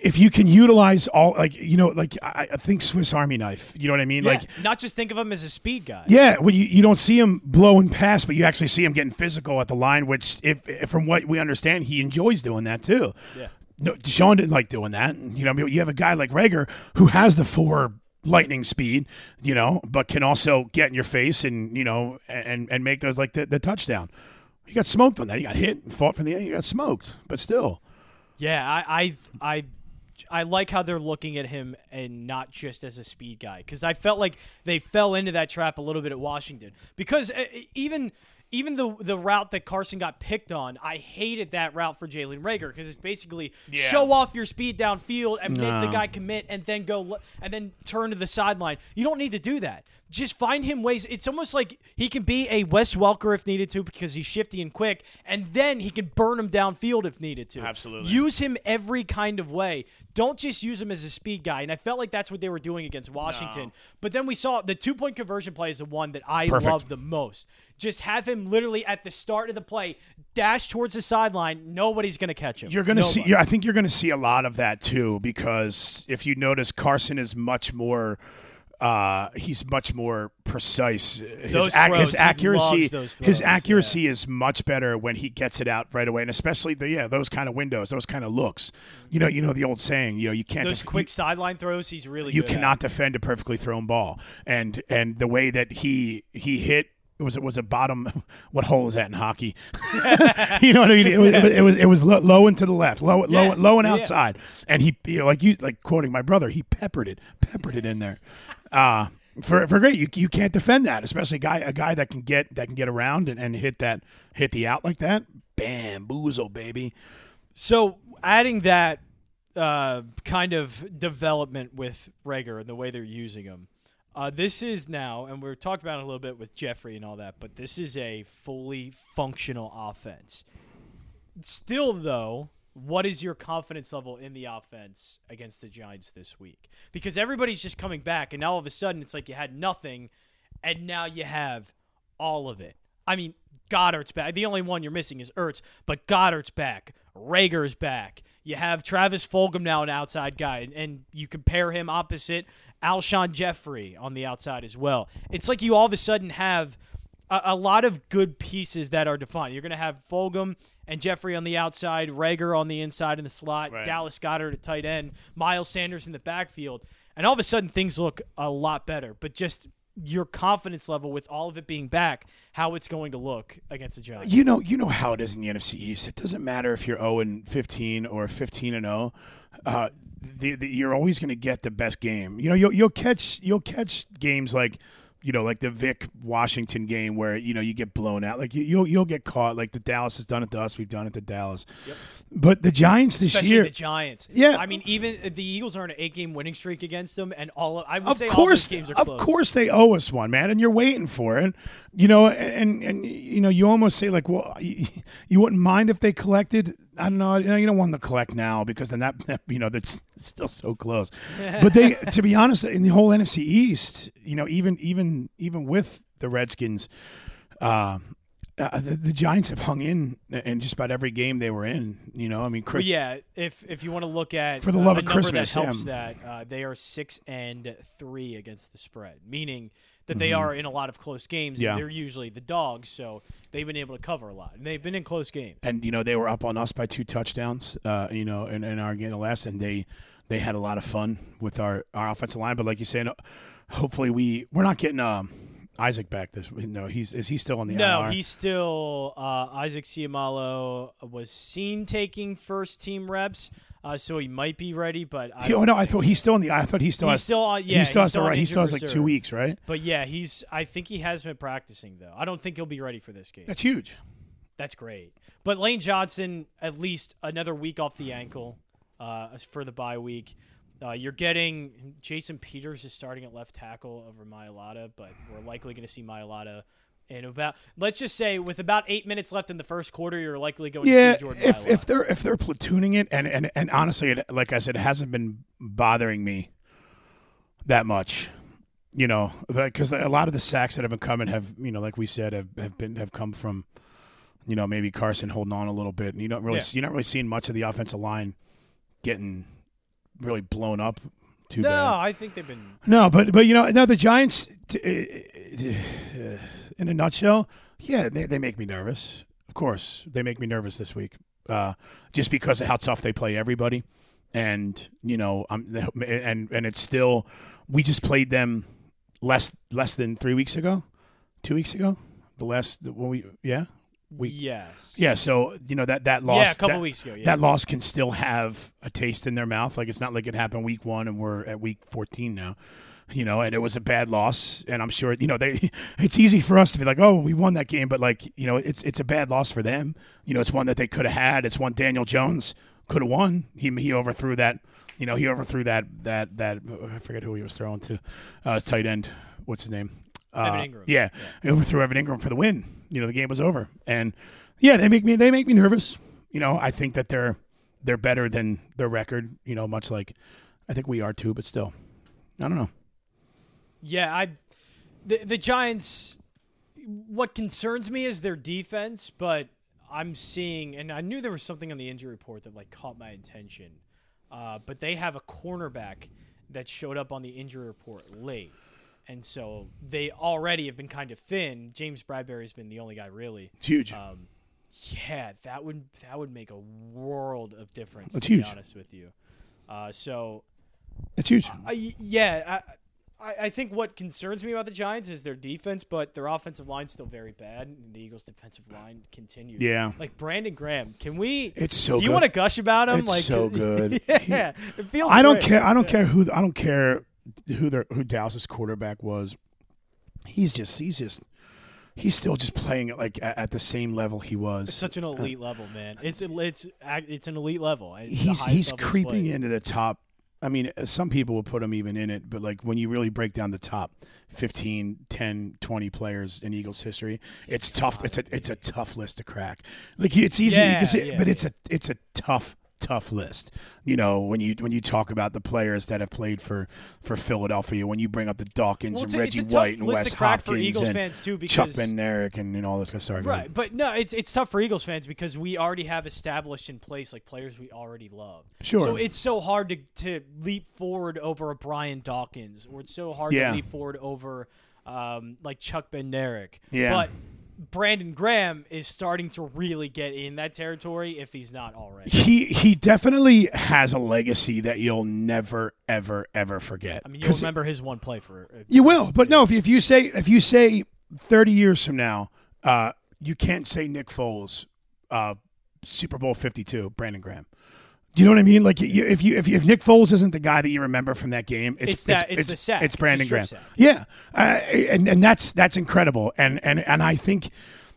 if you can utilize all, like you know, like I, I think Swiss Army knife. You know what I mean? Yeah, Like, not just think of him as a speed guy. yeah, when you, you don't see him blowing past, but you actually see him getting physical at the line. Which, if, if from what we understand, he enjoys doing that too. Yeah. No, DeSean didn't like doing that. You know, you have a guy like Reagor who has the four lightning speed, you know, but can also get in your face and you know and and make those like the, the touchdown. He got smoked on that. He got hit and fought from the end. He got smoked, but still. Yeah, I, I, I, I like how they're looking at him and not just as a speed guy because I felt like they fell into that trap a little bit at Washington because uh, even. Even the the route that Carson got picked on, I hated that route for Jalen Reagor because it's basically Yeah. show off your speed downfield and make the guy commit and then go and then turn to the sideline. You don't need to do that. Just find him ways. It's almost like he can be a Wes Welker if needed to because he's shifty and quick, and then he can burn him downfield if needed to. Absolutely. Use him every kind of way. Don't just use him as a speed guy. And I felt like that's what they were doing against Washington. But then we saw the two point conversion play is the one that I Perfect. love the most. Just have him literally at the start of the play dash towards the sideline. Nobody's going to catch him. You're going to see. I think you're going to see a lot of that too, because if you notice, Carson is much more. Uh, he's much more precise. His, ac- throws, his accuracy, those his throws, accuracy is much better when he gets it out right away, and especially the yeah those kind of windows, those kind of looks. You know, you know the old saying. You know, you can't Those def- quick sideline throws, he's really you good at. cannot defend a perfectly thrown ball, and and the way that he he hit. It was it was a bottom. (laughs) What hole is that in hockey? (laughs) (laughs) you know what I mean? It was it was it was, it was low, low and to the left, low low Yeah, low and yeah. outside, and he you know, like you like quoting my brother, he peppered it, peppered it in there. Uh for for great, you you can't defend that, especially a guy a guy that can get that can get around and, and hit that hit the out like that. Bamboozle, baby. So adding that uh, kind of development with Reagor and the way they're using him, uh, this is now, and we're talking about it a little bit with Jeffery and all that, but this is a fully functional offense. Still, though, what is your confidence level in the offense against the Giants this week? Because everybody's just coming back, and now all of a sudden it's like you had nothing, and now you have all of it. I mean, Goedert's back. The only one you're missing is Ertz, but Goedert's back. Reagor's back. You have Travis Fulgham now, an outside guy, and you compare him opposite Alshon Jeffery on the outside as well. It's like you all of a sudden have a, a lot of good pieces that are defined. You're going to have Fulgham and Jeffery on the outside, Reagor on the inside in the slot, Right. Dallas Goedert at tight end, Miles Sanders in the backfield, and all of a sudden things look a lot better. But just your confidence level with all of it being back, how it's going to look against the Giants. You know, you know how it is in the NFC East. It doesn't matter if you're 0 and 15 or 15 and 0. Uh, the, the, you're always going to get the best game. You know, you'll you'll catch you'll catch games like you know like the Vic Washington game where you know you get blown out. Like you, you'll you'll get caught. Like the Dallas has done it to us. We've done it to Dallas. But the Giants this Especially year, the Giants. Yeah. I mean, even the Eagles are on an eight-game winning streak against them, and all of, I would of say course, all games are of close. course, they owe us one, man, and you're waiting for it. You know, and and you know, you almost say like, well, you, you wouldn't mind if they collected. I don't know. You know, you don't want them to collect now because then that you know that's still so close. (laughs) But they, to be honest, in the whole NFC East, you know, even even even with the Redskins. Uh, uh, the, the Giants have hung in in just about every game they were in. You know, I mean, Chris, yeah, if if you want to look at For the uh, love a of Christmas, that helps yeah. that uh, they are six and three against the spread, meaning that they Mhm. are in a lot of close games. Yeah. and they're usually the dogs, so they've been able to cover a lot, and they've been in close games. and you know they were up on us by two touchdowns. Uh, you know, in, in our game the last, and they they had a lot of fun with our, our offensive line. But like you said, hopefully we we're not getting um, Isaac back this. No, he's is he still on the No, IR? he's still uh, Isaac Seumalo was seen taking first team reps, uh, so he might be ready. But I He- oh no, I thought so. he's still in the. I thought he still He's has. still on. Yeah, he still has to on right. He still has like two weeks, right? But yeah, he's. I think he has been practicing though. I don't think he'll be ready for this game. That's huge. That's great. But Lane Johnson, at least another week off the ankle uh, for the bye week. Uh, you're getting Jason Peters is starting at left tackle over Mailata, but we're likely going to see Mailata in about. Let's just say with about eight minutes left in the first quarter, you're likely going Yeah, to see Jordan if if they're if they're platooning it, and and and honestly, it, like I said, it hasn't been bothering me that much. You know, because a lot of the sacks that have been coming have, you know, like we said, have, have been have come from, you know, maybe Carson holding on a little bit, and you don't really Yeah. you're not really seeing much of the offensive line getting really blown up too no, bad. I think they've been. No, but but you know, now the Giants, uh, in a nutshell, yeah, they they make me nervous. Of course, they make me nervous this week, uh, just because of how tough they play everybody, and you know, I'm and and it's still, we just played them less less than three weeks ago, two weeks ago, the last when we yeah We- yes. yeah. So you know that that loss yeah, a couple that, weeks ago. Yeah. that loss can still have a taste in their mouth. Like it's not like it happened week one and we're at week fourteen now. You know, and it was a bad loss, and I'm sure you know they. (laughs) It's easy for us to be like, "Oh, we won that game," but like you know, it's it's a bad loss for them. You know, it's one that they could have had. It's one Daniel Jones could have won. He he overthrew that. You know, he overthrew that that that. I forget who he was throwing to. Uh, tight end. What's his name? Uh, Evan Engram. Yeah, he overthrew Evan Engram for the win. You know, the game was over, and yeah, they make me they make me nervous. You know, I think that they're they're better than their record. You know, much like I think we are too, but still, I don't know. Yeah, I the the Giants what concerns me is their defense, but I'm seeing and I knew there was something on the injury report that like caught my attention. Uh, but they have a cornerback that showed up on the injury report late. And so they already have been kind of thin. James Bradberry's been the only guy really. It's huge. Um, yeah, that would that would make a world of difference. It's to huge. be honest with you. Uh, so it's huge. uh, yeah, I, I, think what concerns me about the Giants is their defense, but their offensive line's still very bad. And the Eagles' defensive line continues. Yeah. like Brandon Graham. Can we? It's so do you good. want to gush about him? It's like so (laughs) good. yeah, it feels. I don't great. care. I don't Yeah. care who. I don't care who their who Dallas's quarterback was. He's just. He's just. He's still just playing it like at, at the same level he was. It's such an elite level, man. It's it's it's an elite level. It's he's he's level creeping into the top I mean, uh, some people will put him even in it, but like when you really break down the top 15, 10, 20 players in Eagles history, it's tough. It's a it's a tough list to crack. Like it's easy, Yeah, you can say, yeah, but it's a it's a tough tough list. You know, when you when you talk about the players that have played for for Philadelphia, when you bring up the Dawkins Well, and a- Reggie it's a tough White and Wes to crack for Hopkins Eagles and fans, too, Chuck because- Ben Eric and, and all this. Go ahead. Right, but no, it's it's tough for Eagles fans because we already have established in place like players we already love. Sure. So it's so hard to to leap forward over a Brian Dawkins, or it's so hard Yeah. to leap forward over um, like Chuck Bednarik. Yeah. But Brandon Graham is starting to really get in that territory if he's not already. He he definitely has a legacy that you'll never ever ever forget. I mean, you'll 'Cause remember his one play for. uh, You will, but no. If, if you say if you say thirty years from now, uh, you can't say Nick Foles, uh, Super Bowl Fifty Two, Brandon Graham. Do you know what I mean? Like you, if you if, you, if Nick Foles isn't the guy that you remember from that game, it's It's that- it's the sack. It's It's Brandon Graham. sack. Yeah, uh, and and that's that's incredible. And and and I think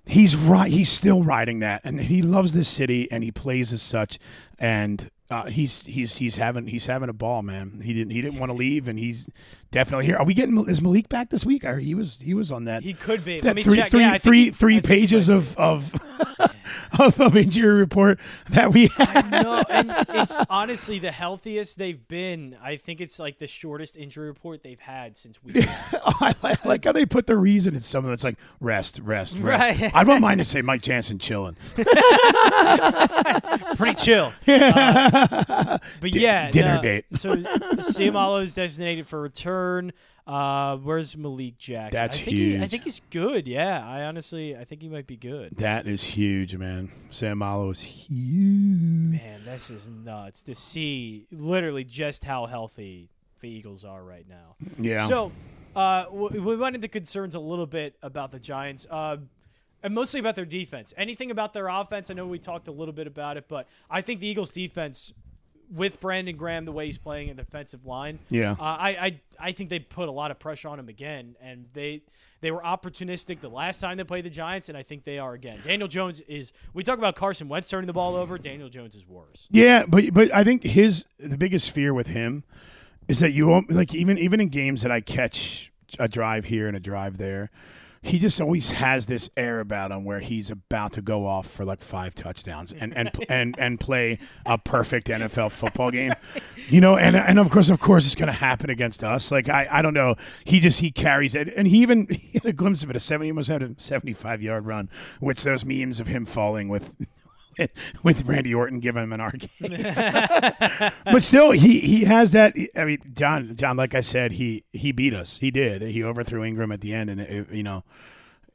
he's right. He's still riding that, and he loves this city, and he plays as such. And uh, he's he's he's having he's having a ball, man. He didn't he didn't want to leave, and he's definitely here. Are we getting is Malik back this week? Or he was he was on that. He could be. that Let me three, check. three- Yeah, three- he- three pages of of, (laughs) (laughs) of of injury report that we had. no, and (laughs) it's honestly the healthiest they've been. I think it's like the shortest injury report they've had since we. (laughs) Oh, I like, like how they put the reason in some something that's like rest, rest, rest. Right. I don't mind to say Mike Jansen chilling. pretty chill. Uh, but yeah, dinner no. date. So Seumalo is designated for return. Uh, where's Malik Jackson? That's I think He, I think he's good. Yeah, I honestly, I think he might be good. That is huge, man. Seumalo is huge. Man, this is nuts to see literally just how healthy the Eagles are right now. Yeah. So, uh, w- we went into concerns a little bit about the Giants, uh, and mostly about their defense. Anything about their offense? I know we talked a little bit about it, but I think the Eagles' defense, with Brandon Graham the way he's playing in the defensive line, Yeah. uh, I, I I think they put a lot of pressure on him again, and they they were opportunistic the last time they played the Giants, and I think they are again. Daniel Jones is. We talk about Carson Wentz turning the ball over. Daniel Jones is worse. Yeah, but but I think his the biggest fear with him is that you won't like even even in games that I catch a drive here and a drive there, he just always has this air about him where he's about to go off for like five touchdowns and and and, and play a perfect NFL football game. You know, and and of course of course it's going to happen against us. Like I I don't know, he just he carries it and he even (laughs) he had a glimpse of it a 70 he must have had a 75 yard run, which those memes of him falling with (laughs) with Randy Orton giving him an arc. (laughs) but still, he he has that. I mean, John, John, like I said, he he beat us. He did. He overthrew Engram at the end, and it, you know,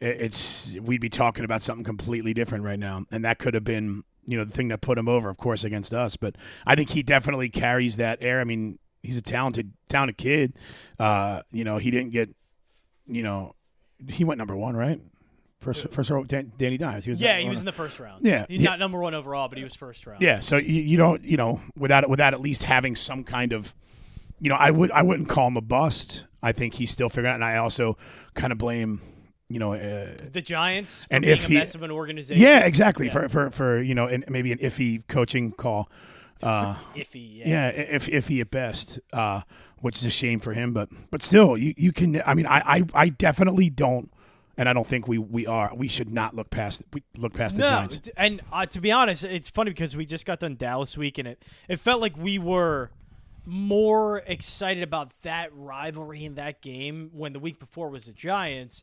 it, it's we'd be talking about something completely different right now, and that could have been you know the thing that put him over, of course, against us. But I think he definitely carries that air. I mean, he's a talented talented kid. Uh, you know, he didn't get, you know, he went number one, right? First, first row, Dan, Danny Dimes. He was Yeah, he was in the first round. Yeah, he's yeah. not number one overall, but he was first round. Yeah, so you, you don't, you know, without without at least having some kind of, you know, I would I wouldn't call him a bust. I think he's still figuring out, and I also kind of blame, you know, uh, the Giants for And being if a he- mess of an organization. yeah, exactly Yeah. for for for you know, and maybe an iffy coaching call. (laughs) Uh, iffy. Yeah. yeah, if iffy at best, uh, which is a shame for him, but but still, you you can. I mean, I I, I definitely don't. And I don't think we, we are. We should not look past we look past the No, Giants. t- and uh, to be honest, it's funny because we just got done Dallas week, and it it felt like we were more excited about that rivalry in that game when the week before was the Giants.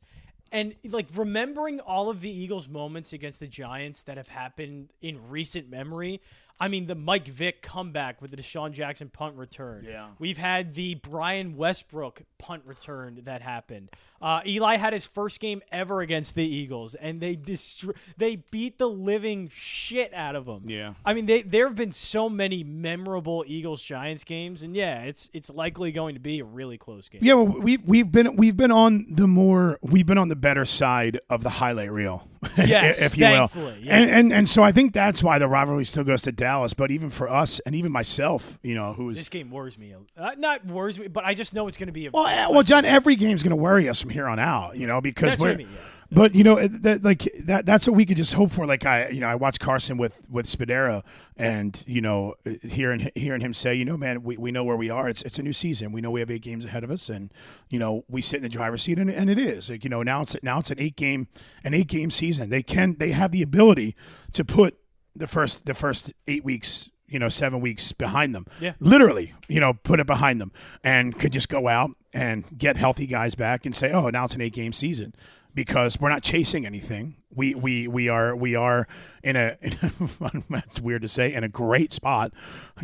And like remembering all of the Eagles' moments against the Giants that have happened in recent memory, I mean the Mike Vick comeback with the DeSean Jackson punt return. Yeah. We've had the Brian Westbrook punt return that happened. Uh, Eli had his first game ever against the Eagles, and they destro- they beat the living shit out of them. Yeah. I mean, they, there have been so many memorable Eagles Giants games, and yeah, it's it's likely going to be a really close game. Yeah, well, we we've been we've been on the more we've been on the better side of the highlight reel, (laughs) Yes, if you will. yeah. And, and and so I think that's why the rivalry still goes to Dallas. But even for us, and even myself, you know, who's This game worries me. Uh, not worries me, but I just know it's going to be a. well, well, John, every game's going to worry us from here on out. You know, because That's we're I mean, yeah. But you know, that like that that's what we could just hope for. Like I, you know, I watched Carson with with Spadaro, and you know, hearing hearing him say, you know, man, we, we know where we are. It's it's a new season. We know we have eight games ahead of us, and you know, we sit in the driver's seat, and, and it is. Like, you know, now it's now it's an eight game an eight game season. They can they have the ability to put the first the first eight weeks. You know, seven weeks behind them. Yeah. Literally, you know, put it behind them and could just go out and get healthy guys back and say, oh, now it's an eight game season because we're not chasing anything. We we we are we are in a, in a (laughs) that's weird to say in a great spot,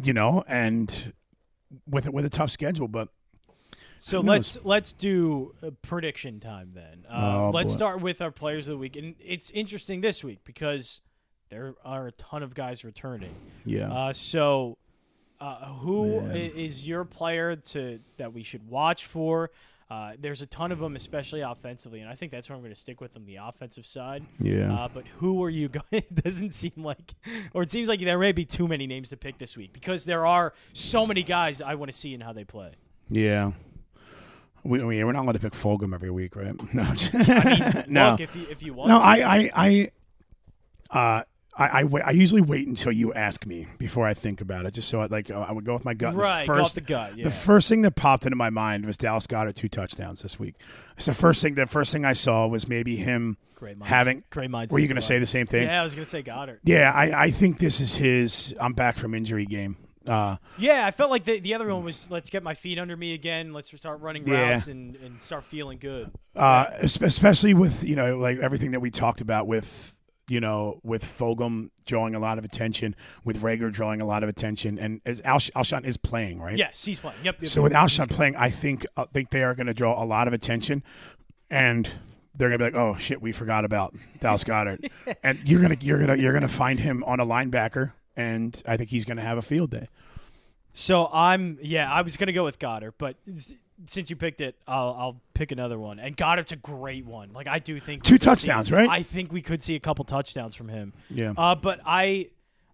you know, and with with a tough schedule. But So let's let's do prediction time then. Uh, Oh, let's boy. start with our players of the week, and it's interesting this week because there are a ton of guys returning. yeah, Uh, so, uh, who Man. is your player to that we should watch for? Uh, there's a ton of them, especially offensively, and I think that's where I'm going to stick with them, the offensive side. yeah. Uh, but who are you (laughs) going? It doesn't seem like, or it seems like there may be too many names to pick this week because there are so many guys I want to see and how they play. yeah. We, we we're not going to pick Fulgham every week, right? (laughs) No, I mean, (laughs) no. look if you if you want. No, to. I, I, I, uh, I, I, wait, I usually wait until you ask me before I think about it, just so I like I would go with my gut. The right, go off first, the gut. Yeah. the first thing that popped into my mind was Dallas Goedert two touchdowns this week. It's the first thing. The first thing I saw was maybe him great minds, having. great minds. Were you going to say the same thing? Yeah, I was going to say Goedert. Yeah, I, I think this is his. I'm back from injury game. Uh, Yeah, I felt like the the other one was let's get my feet under me again. Let's start running Yeah. routes and, and start feeling good. uh, especially with you know like everything that we talked about with you know with Fulgham drawing a lot of attention, with Reagor drawing a lot of attention, and as Alsh- Alshon is playing right. Yes, he's playing. Yep. yep So with Alshon playing, I think I think they are going to draw a lot of attention, and they're going to be like, "Oh shit, we forgot about Dallas Goedert," (laughs) and you're gonna you're gonna you're gonna find him on a linebacker, and I think he's going to have a field day. So I'm yeah, I was gonna go with Goedert, but since you picked it, I'll I'll pick another one. And God, it's a great one. Like I do think Two could see- touchdowns, right? I think we could see a couple touchdowns from him. Yeah. Uh, but I,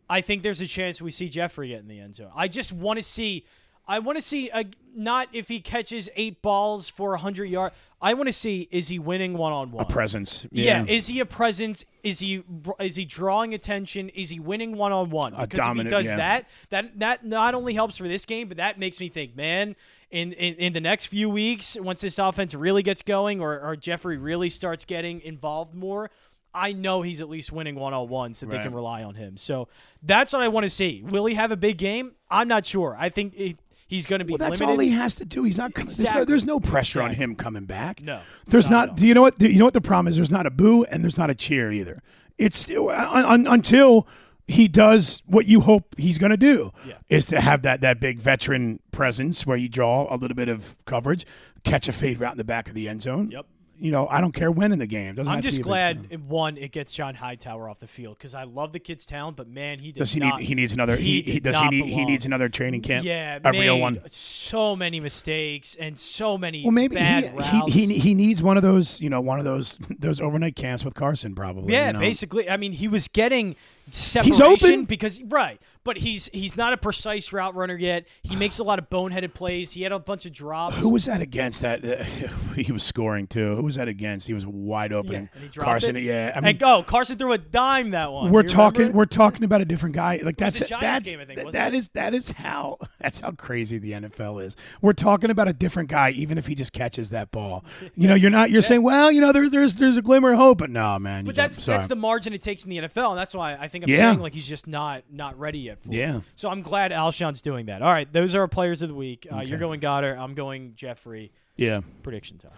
I think there's a chance we see Jeffery get in the end zone. I just want to see, I want to see a, not if he catches eight balls for hundred yards. I want to see is he winning one on one. a presence. Yeah. is he a presence? Is he is he drawing attention? Is he winning one on one? Because dominant- if he does yeah. that, that that not only helps for this game, but that makes me think, man, in in, in the next few weeks, once this offense really gets going, or, or Jeffery really starts getting involved more. I know he's at least winning one on one, so they can rely on him. So that's what I want to see. Will he have a big game? I'm not sure. I think it, he's going to be Well, that's limited. all he has to do. He's not. There's, no, there's no pressure on him coming back. No, there's not not. do you know what? do You know what the problem is? There's not a boo and there's not a cheer either. It's uh, un, un, until he does what you hope he's going to do. Yeah. Is to have that that big veteran presence where you draw a little bit of coverage, catch a fade route in the back of the end zone. Yep. You know, I don't care when in the game. Doesn't I'm just be a big- glad it- one it gets John Hightower off the field because I love the kid's talent, but man, he Does does he not, need? He needs another. He, he does. He need. He needs another training camp. Yeah, a real one. So many mistakes and so many Well, maybe bad he, routes. he he he needs one of those, you know, one of those (laughs) those overnight camps with Carson, probably. yeah, you know? basically. I mean, he was getting separation open. because right, but he's he's not a precise route runner yet. He makes a lot of boneheaded plays. He had a bunch of drops. Who was that against? That uh, (laughs) he was scoring too. Who was that against? He was wide open. Yeah, and he Carson. it. Yeah, I mean, and go, Carson threw a dime that one. we're talking. We're talking about a different guy. Like that's that's game, I think, that- wasn't that it? is that is how (laughs) that's how crazy the NFL is. We're talking about a different guy, even if he just catches that ball. You know, you're not. You're (laughs) saying, well, you know, there's there's there's a glimmer of hope, but no, man. But that's that's the margin it takes in the NFL, and that's why I think I'm Yeah. saying like he's just not not ready yet. For it. Yeah. So I'm glad Alshon's doing that. All right, those are our players of the week. Uh, You're going Goedert. I'm going Jeffery. yeah. Prediction time.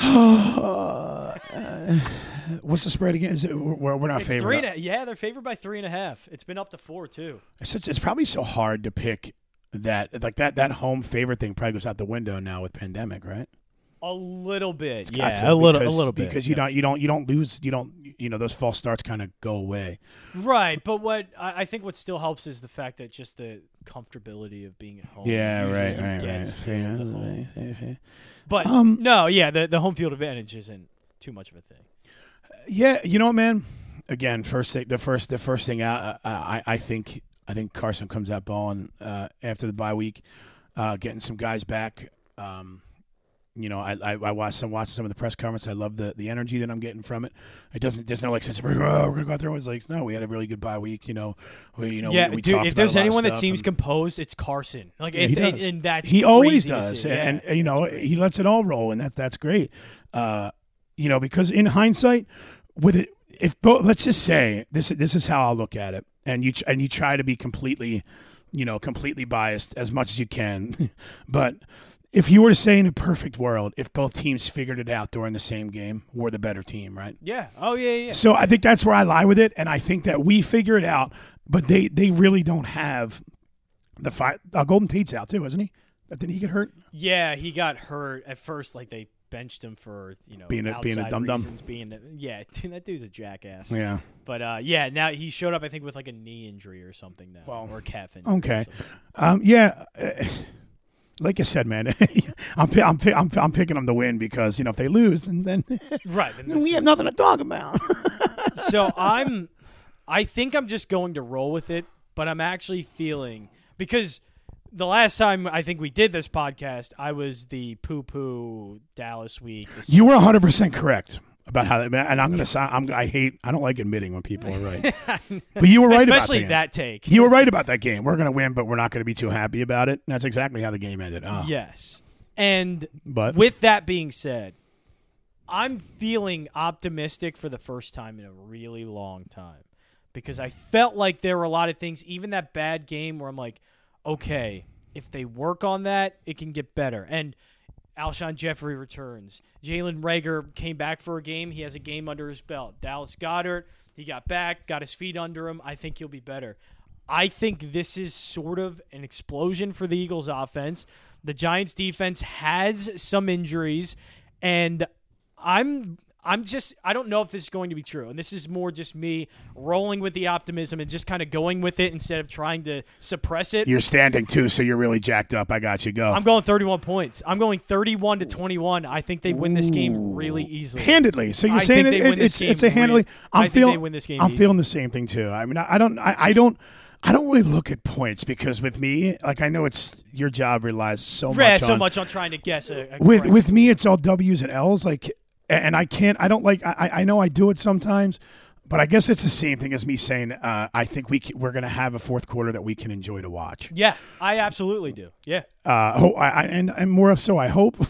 (sighs) What's the spread again? Is it we're, we're not It's favored? three and a, yeah, they're favored by three and a half. It's been up to four too. It's, such- it's probably so hard to pick that like that that home favorite thing probably goes out the window now with pandemic, right? A little bit, yeah, a little, because- a little bit, because you yeah. don't you don't you don't lose you don't you know those false starts kind of go away. right. But what I, I think what still helps is the fact that just the comfortability of being at home. Yeah, right, right, right. the- Yeah, the home. right, right. But Um, no, yeah, the the home field advantage isn't too much of a thing. Yeah, you know, what, man. Again, first thing, the first, the first thing uh, I, I think, I think Carson comes out balling uh, after the bye week, uh, getting some guys back. Um, you know, I, I I watched some watched some of the press conference. I love the the energy that I'm getting from it. It doesn't there's no like sense of oh, we're gonna go out there. It's like no, we had a really good bye week. You know, we you know yeah, we, we dude. If there's anyone that seems and- composed, it's Carson. Like, Yeah, and, he does. and that's he always does, and, Yeah, and you know he lets it all roll, and that that's great. Uh, you know, because in hindsight, with it, if both, let's just say this this is how I'll look at it, and you and you try to be completely, you know, completely biased as much as you can, (laughs) but. If you were to say in a perfect world, if both teams figured it out during the same game, we're the better team, right? yeah. Oh yeah, yeah. So I think that's where I lie with it, and I think that we figure it out, but they they really don't have the fight. Uh, Golden Tate's out too, isn't he? Didn't he get hurt? Yeah, he got hurt at first. Like they benched him for you know Being a- being a outside dum-dum. Being a, yeah, (laughs) dude, that dude's a jackass. Yeah. But uh, yeah, now he showed up. I think with like a knee injury or something now, Well, or calf injury. Okay. Um, yeah. Like I said, man, (laughs) I'm, I'm, I'm, I'm picking them to win because you know if they lose, then then, (laughs) Right. then then we have nothing to talk about. (laughs) so I'm, I think I'm just going to roll with it. But I'm actually feeling because the last time I think we did this podcast, I was the poo poo Dallas week. you were 100 percent correct about how, that, and I'm gonna sound. I'm, I hate. I don't like admitting when people are right, (laughs) but you were right especially about that. that take. You were right about that game. We're gonna win, but we're not gonna be too happy about it. And that's exactly how the game ended. Oh. Yes. And But with that being said, I'm feeling optimistic for the first time in a really long time because I felt like there were a lot of things, even that bad game where I'm like, okay, if they work on that, it can get better. And Alshon Jeffery returns. Jalen Reagor came back for a game. He has a game under his belt. Dallas Goedert, he got back, got his feet under him. I think he'll be better. I think this is sort of an explosion for the Eagles offense. The Giants defense has some injuries and I'm I'm just I don't know if this is going to be true. And this is more just me rolling with the optimism and just kind of going with it instead of trying to suppress it. you're standing too, so you're really jacked up. I got you. Go. I'm going 31 points. I'm going 31 to 21. I think they win this game really easily. handedly. So you're I saying it, they win it's this game it's a handily. I'm I feeling they win this game I'm easy. feeling the same thing too. I mean, I, I don't I, I don't I don't really look at points because with me, like I know it's your job relies so Yeah, much so on much on trying to guess a, a with correct with me it's all W's and L's like and I can't I don't like I I know I do it sometimes but I guess it's the same thing as me saying uh, I think we c- we're going to have a fourth quarter that we can enjoy to watch. Yeah, I absolutely do. Yeah. Uh, ho- I, I, and, and more so, I hope. (laughs)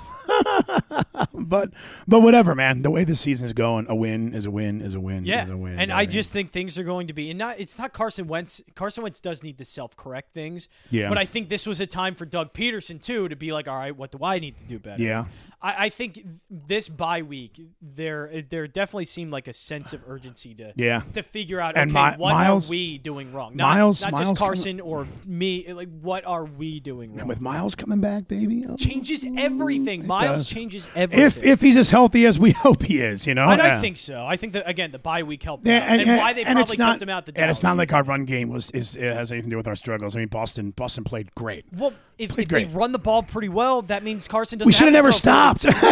but but whatever, man. The way the season is going, a win is a win is a win Yeah, is a win. and I mean? just think things are going to be, and not it's not Carson Wentz. Carson Wentz does need to self correct things. Yeah. but I think this was a time for Doug Pederson too to be like, all right, what do I need to do better? yeah. I, I think this bye week there there definitely seemed like a sense of urgency to Yeah. to figure out And okay Mi- what Miles- are we doing wrong? Not, Miles- not Miles just Carson or me. Like what are we doing wrong? And with Miles coming back, baby, oh. changes everything. Miles does. changes everything. if if he's as healthy as we (laughs) hope he is, you know. and Yeah. I think so. I think that again the bye week helped. Yeah, out. and, why they and probably not, kept him out the and it's not like our run game was is it has anything to do with our struggles. I mean, Boston Boston played great. Well, if, if they run the ball pretty well, that means Carson doesn't. We should have never throw 40.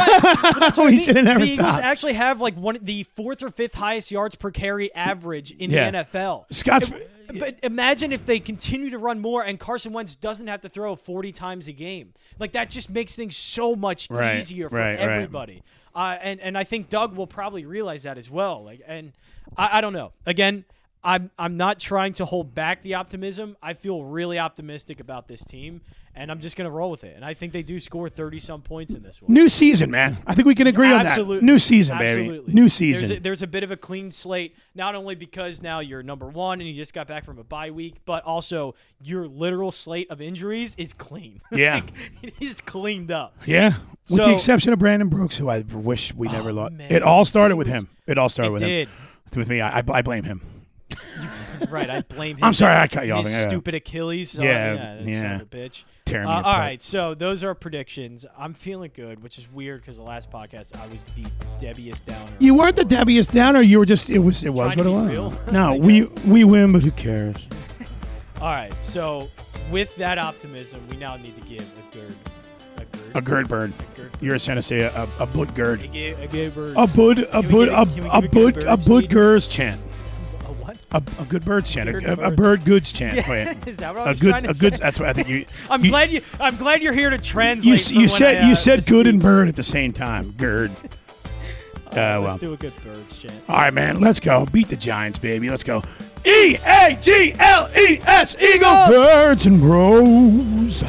stopped. we should have never the Eagles stopped. actually have like one the fourth or fifth highest yards per carry average in Yeah. the NFL. Scott's- If- but imagine if they continue to run more and Carson Wentz doesn't have to throw 40 times a game. Like that just makes things so much Right, easier for right, right. everybody. Uh, and and I think Doug will probably realize that as well. Like and I, I don't know. Again, I'm I'm not trying to hold back the optimism. I feel really optimistic about this team, and I'm just gonna roll with it. And I think they do score 30 some points in this one. New season, man. I think we can agree on Absolutely. that. New season, Absolutely. baby. New There's season. a, there's a bit of a clean slate, not only because now you're number one and you just got back from a bye week, but also your literal slate of injuries is clean. (laughs) Yeah. Like, it is cleaned up. yeah. With the exception of Brandon Brooks, who I wish we never Oh, lost. man. It all started with him. It all started It with did. him. With me, I, I blame him. (laughs) Right. I blame him. I'm sorry, I cut you off. His Yeah. stupid Achilles. So, Yeah, yeah, yeah. son of a bitch. Tearing Uh, all apart. right, so those are predictions. I'm feeling good, which is weird because the last podcast I was the Debbieest downer. You weren't the Debbie's downer. You were just. It was. It was what it was. real, (laughs) No, we we win, but who cares? (laughs) All right, so with that optimism, we now need to give a gird. A gird. A bird. You're trying to say a, a, a bud A gird. a bird. A bud. A bud. A, a bud. A bud girls chant. A? A, good birds chant. A, a, a bird goods chant. Wait. (laughs) Is that what I A good, a good. say? That's what I think you. (laughs) I'm you, glad you. I'm glad you're here to translate. You, you said I, uh, you said good and bird at the same time. Gird. (laughs) Uh, well. Let's do a good birds chant. All right, man. Let's go. Beat the Giants, baby. Let's go. E A G L E S Eagles. Birds and grows.